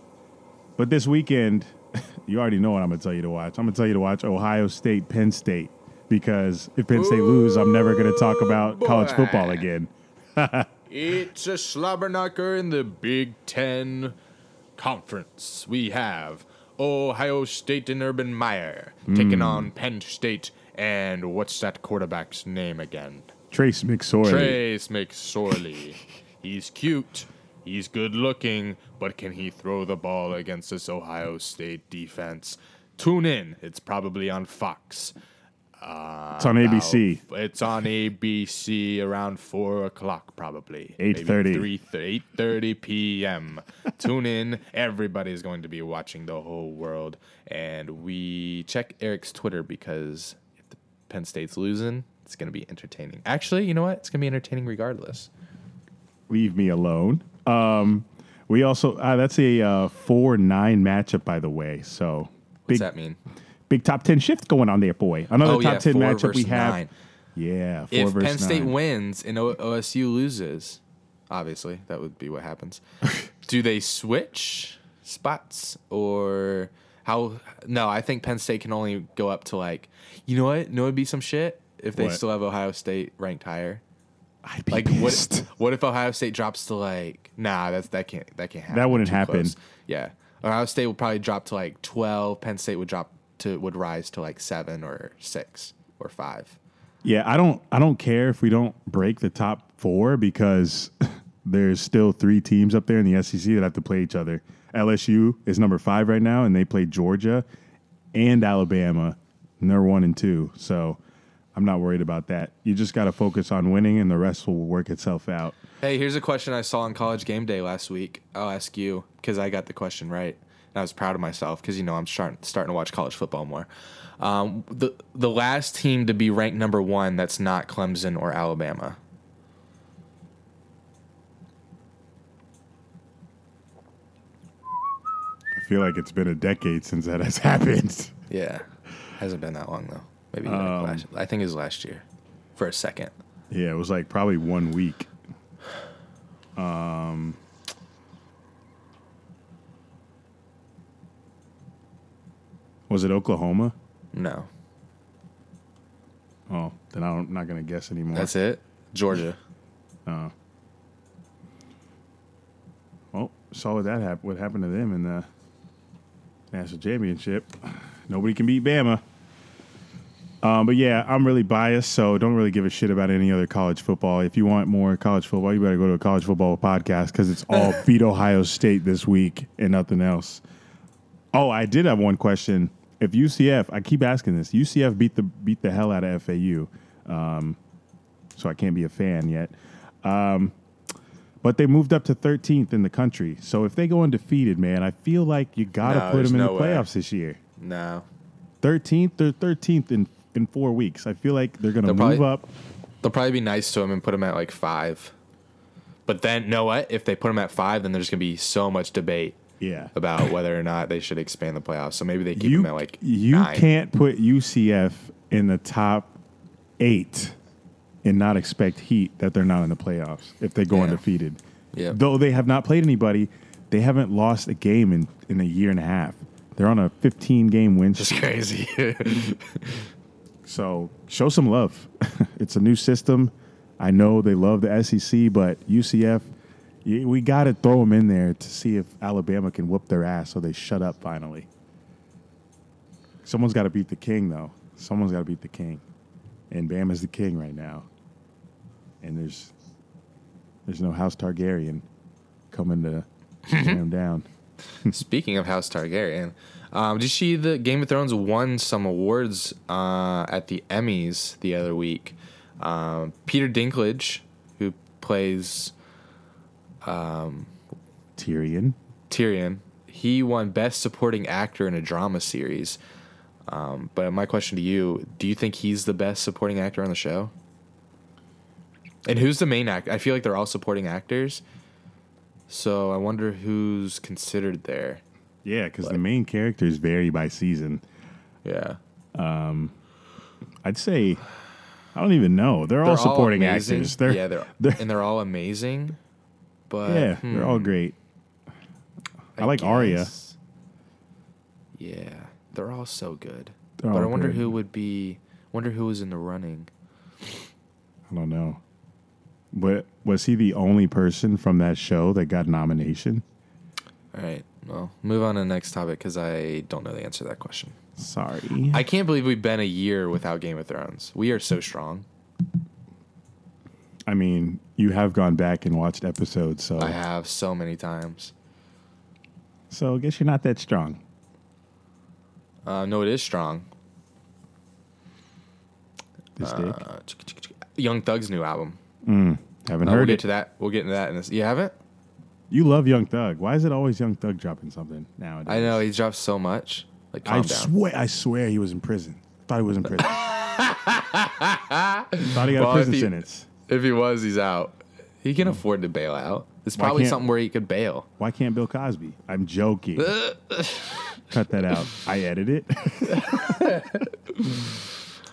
but this weekend, you already know what I'm going to tell you to watch. I'm going to tell you to watch Ohio State, Penn State. Because if Penn State lose, I'm never going to talk about college football again. It's a slobberknocker in the Big Ten Conference. We have Ohio State and Urban Meyer taking hmm. on Penn State. And what's that quarterback's name again? Trace McSorley. Trace McSorley. He's cute. He's good looking, but can he throw the ball against this Ohio State defense? Tune in. It's probably on Fox. It's on ABC. It's on ABC around four o'clock, probably. Eight thirty. Eight thirty p.m. Tune in. Everybody's going to be watching the whole world, and we check Eric's Twitter because if the Penn State's losing, it's going to be entertaining. Actually, you know what? It's going to be entertaining regardless. Leave me alone. Um, we also uh, that's a uh, four nine matchup, by the way. So What's big that mean? Big top ten shift going on there, boy. Another Oh, top yeah, ten matchup we have. nine. Yeah, four If Penn State nine. wins and o- OSU loses, obviously that would be what happens. Do they switch spots or how? No, I think Penn State can only go up to like, you know what? No, it'd be some shit if they What? still have Ohio State ranked higher. I'd be Like pissed. what? What if Ohio State drops to like? Nah, that's that can't that can't happen. That wouldn't happen. close. Yeah, Ohio State would probably drop to like twelve. Penn State would drop to would rise to like seven or six or five. Yeah, I don't I don't care if we don't break the top four because there's still three teams up there in the SEC that have to play each other. LSU is number five right now, and they play Georgia and Alabama, and they're one and two. So I'm not worried about that. You just got to focus on winning, and the rest will work itself out. Hey, here's a question I saw on College Game Day last week. I'll ask you because I got the question right. I was proud of myself because you know I'm starting starting to watch college football more. Um, the the last team to be ranked number one that's not Clemson or Alabama. I feel like it's been a decade since that has happened. Yeah, hasn't been that long though. Maybe like Um, last, I think it was last year for a second. Yeah, it was like probably one week. Um, was it Oklahoma? No, Oh, then I'm not gonna guess anymore. that's it. Georgia. Oh. Well, saw what that hap- what happened to them in the national championship. Nobody can beat Bama. Um, but yeah, I'm really biased, so don't really give a shit about any other college football. If you want more college football, you better go to a college football podcast because it's all beat Ohio State this week and nothing else. Oh, I did have one question. If UCF, I keep asking this, UCF beat the beat the hell out of FAU, um, so I can't be a fan yet. Um, but they moved up to 13th in the country. So if they go undefeated, man, I feel like you got to No, put there's them in no the way. playoffs this year. No, 13th, they're 13th in in four weeks. I feel like they're going to They'll move probably- up. they'll probably be nice to him and put him at like five. But then, know what? If they put him at five, then there's gonna be so much debate Yeah. about whether or not they should expand the playoffs. So maybe they keep You him at like you nine. can't put UCF in the top eight and not expect Heat that they're not in the playoffs if they go Yeah. undefeated. Yep. Though they have not played anybody, they haven't lost a game in, in a year and a half. They're on a 15 game win It's streak. crazy. So show some love. it's a new system. I know they love the SEC, but UCF, we got to throw them in there to see if Alabama can whoop their ass so they shut up finally. Someone's got to beat the king, though. Someone's got to beat the king, and Bama's the king right now. And there's there's no House Targaryen coming to tear him down. Speaking of House Targaryen, um, did you see the Game of Thrones won some awards uh, at the Emmys the other week? Um, Peter Dinklage, who plays Tyrion. Tyrion, he won Best Supporting Actor in a Drama Series. Um, but my question to you: Do you think he's the best supporting actor on the show? And who's the main actor? I feel like they're all supporting actors. So I wonder who's considered there. Yeah, because the main characters vary by season. Yeah. Um, I'd say I don't even know. They're, all They're supporting amazing. actors. They're, yeah, they're, they're- and they're all amazing. But yeah, hmm, they're all great. I like Arya. guess- Yeah, they're all so good. They're but I wonder good. who would be. Wonder who was in the running. I don't know. But was he the only person from that show that got nomination? All right. Well, move on to the next topic because I don't know the answer to that question. Sorry. I can't believe we've been a year without Game of Thrones. We are so strong. I mean, you have gone back and watched episodes, so I have so many times. so I guess you're not that strong. Uh, no, it is strong. This Uh. Young Thug's new album. Mm, Haven't Uh, we'll heard get it. to that. We'll get into that in this. You haven't? You love Young Thug. Why is it always Young Thug dropping something nowadays? I know he's dropped so much. Like, I down. swear, I swear he was in prison. Thought he was in prison. Thought he got Well, a prison he- sentence. If he was, he's out. He can afford to bail out. It's probably can't- something where he could bail. Why can't Bill Cosby? I'm joking. Cut that out. I edit it.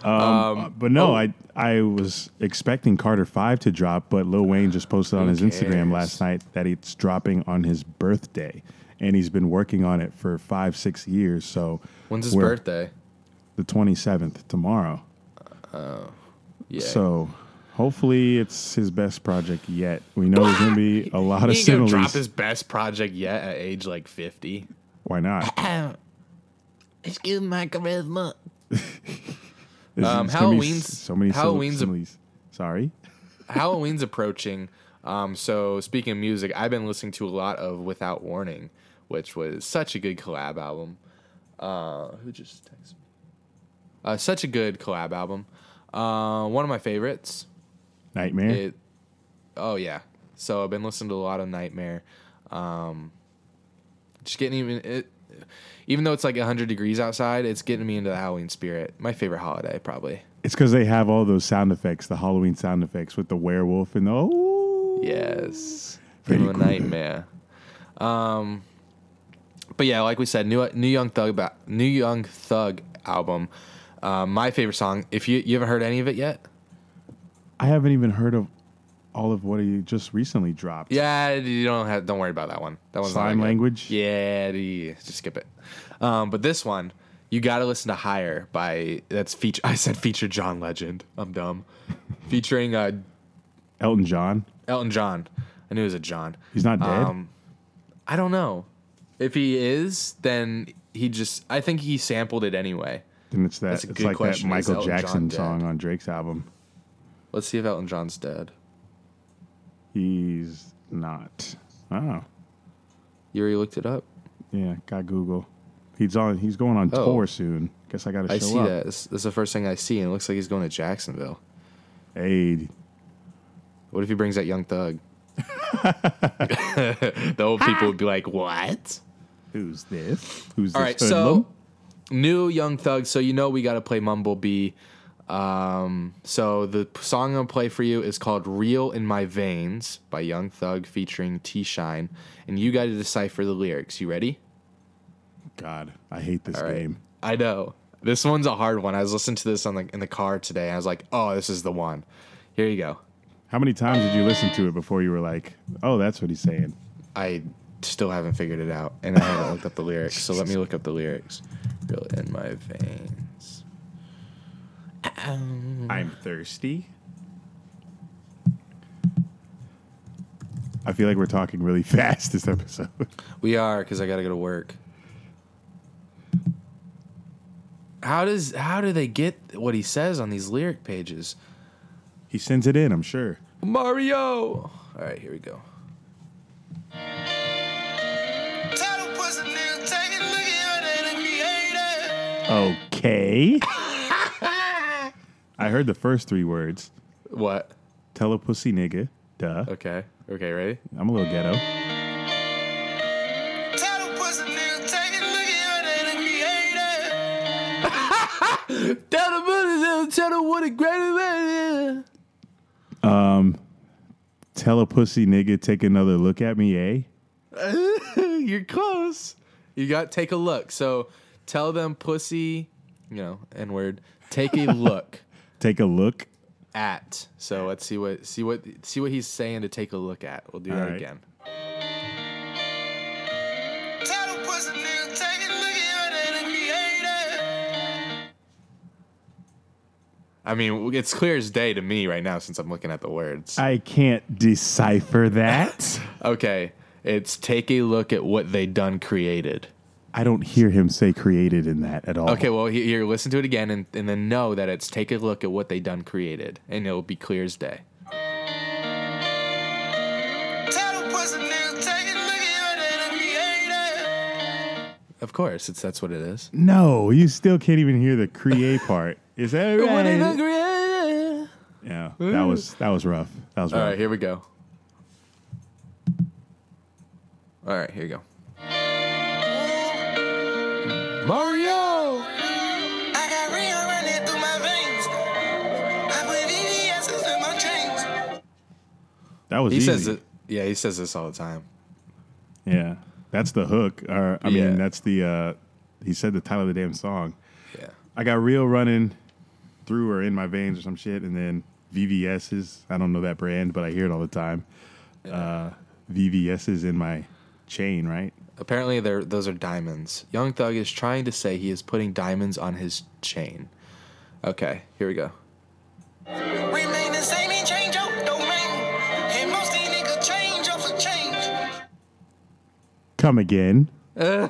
um, but no, oh. I I was expecting Carter Five to drop, but Lil Wayne just posted on his Instagram last night that it's dropping on his birthday, and he's been working on it for five six years. So When's his we're- birthday? The twenty seventh tomorrow. Oh. Yeah. So hopefully it's his best project yet. We know there's gonna be a lot of he ain't gonna drop his best project yet at age like 50. Why not? Excuse my charisma. There's- Um, there's gonna be Halloween's- s- so many sim- Halloween's a- similes. Sorry. Halloween's approaching. Um, so speaking of music, I've been listening to a lot of Without Warning, which was such a good collab album. Uh, who just texted me? Uh, such a good collab album. Uh, one of my favorites. Nightmare. It. Oh yeah. So I've been listening to a lot of Nightmare. Um, just getting even it. Even though it's like 100 degrees outside, it's getting me into the Halloween spirit. My favorite holiday, probably. It's because they have all those sound effects, the Halloween sound effects with the werewolf and the oh. Yes. A cool. nightmare. Um, but yeah, like we said, new new Young Thug, new Young Thug album. Uh, my favorite song. If you you haven't heard any of it yet, I haven't even heard of all of what he just recently dropped. yeah, you don't have. Don't worry about that one. That one's good. language? Yeah, just skip it. Um, but this one, you got to listen to "Higher" by that's feature. I said feature John Legend. I'm dumb. Featuring uh, Elton John. Elton John. I knew it was a John. He's not dead. Um, I don't know. If he is, then he just. I think he sampled it anyway. and it's that. that's a It's good like question. that Michael John Jackson dead? song on Drake's album. Let's see if Elton John's dead. He's not. Oh, You already looked it up. yeah. Got Google. He's on. He's going on Oh. tour soon. Guess I got to show up. I see up. that. This, this is the first thing I see, and it looks like he's going to Jacksonville. Hey, What if he brings that young thug? the old people would be like, "What?" who's this? Who's All this? right, so new Young Thug. So you know we got to play Mumblebee. Um, so the song I'm gonna play for you is called "Real in My Veins" by Young Thug featuring T-Shyne, and you got to decipher the lyrics. You ready? God, I hate this right. game. I know this one's a hard one. I was listening to this on the in the car today, and I was like, "Oh, this is the one." Here you go. How many times did you listen to it before you were like, "Oh, that's what he's saying"? I still haven't figured it out, and I haven't looked up the lyrics. So let me look up the lyrics. Real in my veins. Um, I'm thirsty. I feel like we're talking really fast this episode. We are because I gotta go to work. How does how do they get what he says on these lyric pages? he sends it in, I'm sure. Mario. All right, here we go. Tell the pussy nigga, take it, look at her, they done created. Okay. I heard the first three words. What? Tell a pussy nigga. Duh. Okay. Okay. Ready? I'm a little ghetto. Tell the pussy nigga, take it, look at her, they done created. Tell the tell the what a great Tell a pussy nigga take another look at me, eh? You're close. You got take a look. So tell them pussy, you know, N word. Take a look Take a look. at. So let's see what see what see what he's saying to take a look at. We'll do All that right. again. Tell the pussy nigga, take it, look at her, they done created. I mean, it's clear as day to me right now since I'm looking at the words. I can't decipher that. Okay, it's take a look at what they done created. I don't hear him say created in that at all. Okay, well he- here, listen to it again and, and then know that it's take a look at what they done created, and it'll be clear as day. Tell the pussy nigga, take it, look at her, they done created. Of course, it's that's what it is. No, you still can't even hear the create part. Is that What they done right? Yeah, that was that was rough. That was rough. right, here we go. All right, here you go. That was He easy. says it. Yeah, he says this all the time. Yeah, that's the hook. Or I Yeah. mean, that's the. uh He said the title of the damn song. Yeah. I got real running through or in my veins or some shit, and then VVS's. I don't know that brand, but I hear it all the time. Uh, VVS's in my chain, right? Apparently, they're, those are diamonds. Young Thug is trying to say he is putting diamonds on his chain. Okay, here we go. Remain Come again. Uh,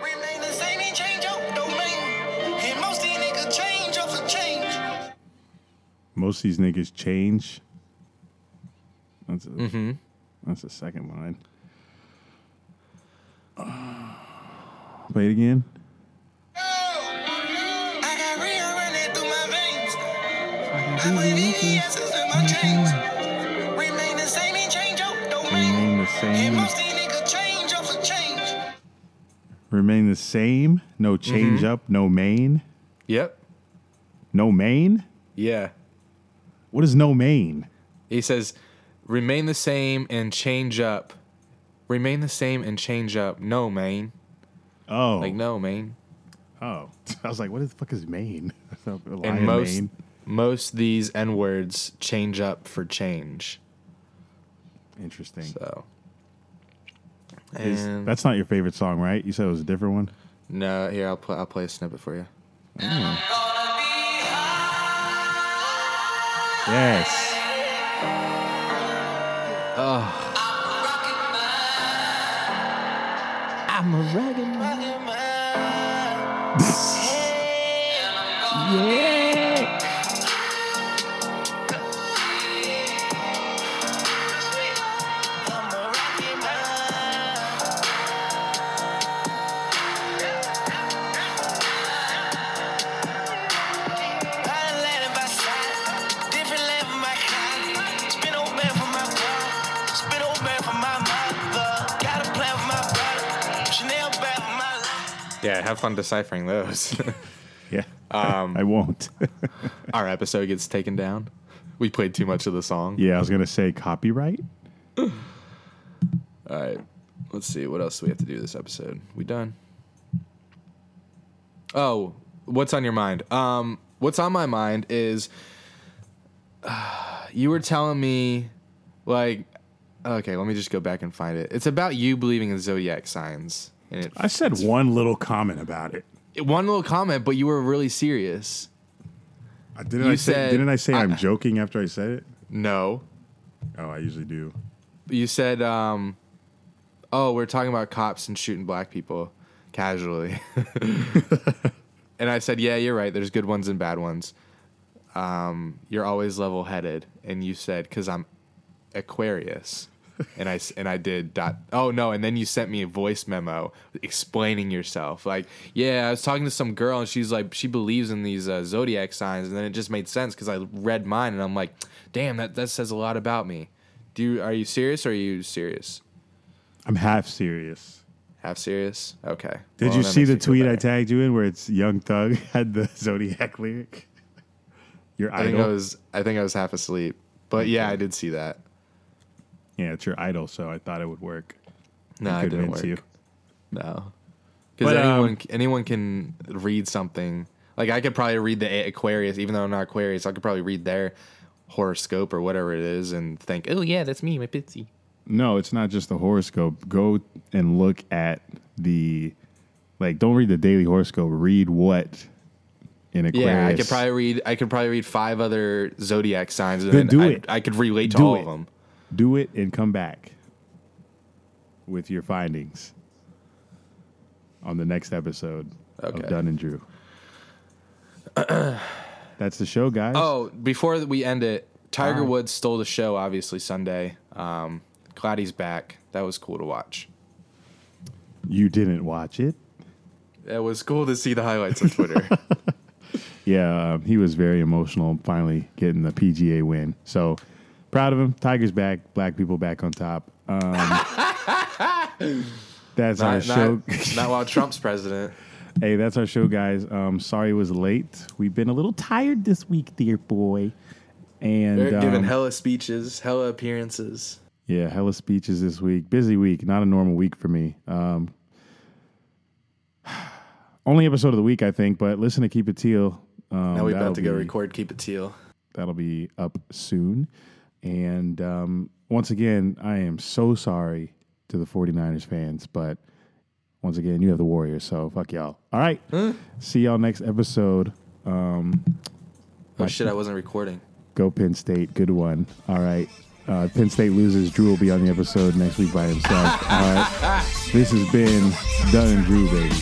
Remain the same, ain't change your domain. And most these niggas change off for change. Most of these niggas change. That's a, That's the second line. Play it again. I got real running through my veins. I put VVS's in my chains. Remain the same. most these niggas change off for change. Remain the same. No change mm-hmm. up. No main. yep. No main. Yeah. What is no main? He says, remain the same and change up. Remain the same and change up. No, main. Oh, Like, no, main. Oh, I was like, what the fuck is Maine? I thought a lion And most mane. most these N words change up for change. Interesting. So Is- and that's not your favorite song, right? You said it was a different one. no, here I'll play I'll play a snippet for you. Oh. Yes. I'm a rugged man. Yeah, have fun deciphering those. Yeah. Um, I won't. Our episode gets taken down. We played too much of the song. yeah, I was gonna say copyright. All right. Let's see. What else do we have to do this episode? We done? Oh, what's on your mind? Um, what's on my mind is you were telling me, like, okay, let me just go back and find it. It's about you believing in zodiac signs. And it, I said one little comment about it. one little comment, but you were really serious. Uh, Didn't You I say? said- didn't I say I- I'm joking after I said it? No, Oh, I usually do. you said, um, "Oh, we're talking about cops and shooting black people casually," and I said, "Yeah, you're right. There's good ones and bad ones. Um, you're always level-headed." And you said, "Cause I'm Aquarius," and I and I did dot. Oh no! And then you sent me a voice memo explaining yourself. Like, yeah, I was talking to some girl and she's like, she believes in these uh, zodiac signs, and then it just made sense because I read mine and I'm like, damn, that that says a lot about me. Do you are you serious or are you serious? I'm half serious. Half serious? Okay. Did Well, you see the tweet I tagged you in where it's Young Thug had the Zodiac lyric? Your I think I was I think I was half asleep. But yeah, I did see that. Yeah, it's your idol, so I thought it would work. No, it didn't work. you. No. Because But, um, anyone anyone can read something. Like I could probably read the Aquarius, even though I'm not Aquarius. I could probably read their horoscope or whatever it is, and think, "Oh yeah, that's me, my pitsy." No, it's not just the horoscope. Go and look at the like. Don't read the daily horoscope. Read what in Aquarius. Yeah, I could probably read. I could probably read five other zodiac signs, and then do I, it. I could relate to Do all it. of them. Do it and come back with your findings on the next episode Okay. of Dunn and Drew. That's the show, guys. Oh, before we end it, Tiger. Woods stole the show. Obviously Sunday. Um, glad he's back. That was cool to watch. you didn't watch it? It was cool to see the highlights on Twitter. Yeah, um, he was very emotional finally getting the PGA win. So proud of him. Tiger's back. Black people back on top. Um, that's our show. not, not while Trump's president. hey, that's our show, guys. Um, sorry it was late. We've been a little tired this week, dear boy. And They're giving um, hella speeches, hella appearances. Yeah, hella speeches this week. Busy week, not a normal week for me. Um, only episode of the week, I think. But listen to Keep It Teal. Um, Now we that'll about to go be- record Keep It Teal. That'll be up soon. And um, once again, I am so sorry to the 49ers fans, but once again, you have the Warriors, so fuck y'all. All right. See y'all next episode. Um, Oh shit, I wasn't recording. go Penn State. Good one. All right. Uh, Penn State loses. Drew will be on the episode next week by himself. All right. This has been Dunn and Drew, baby.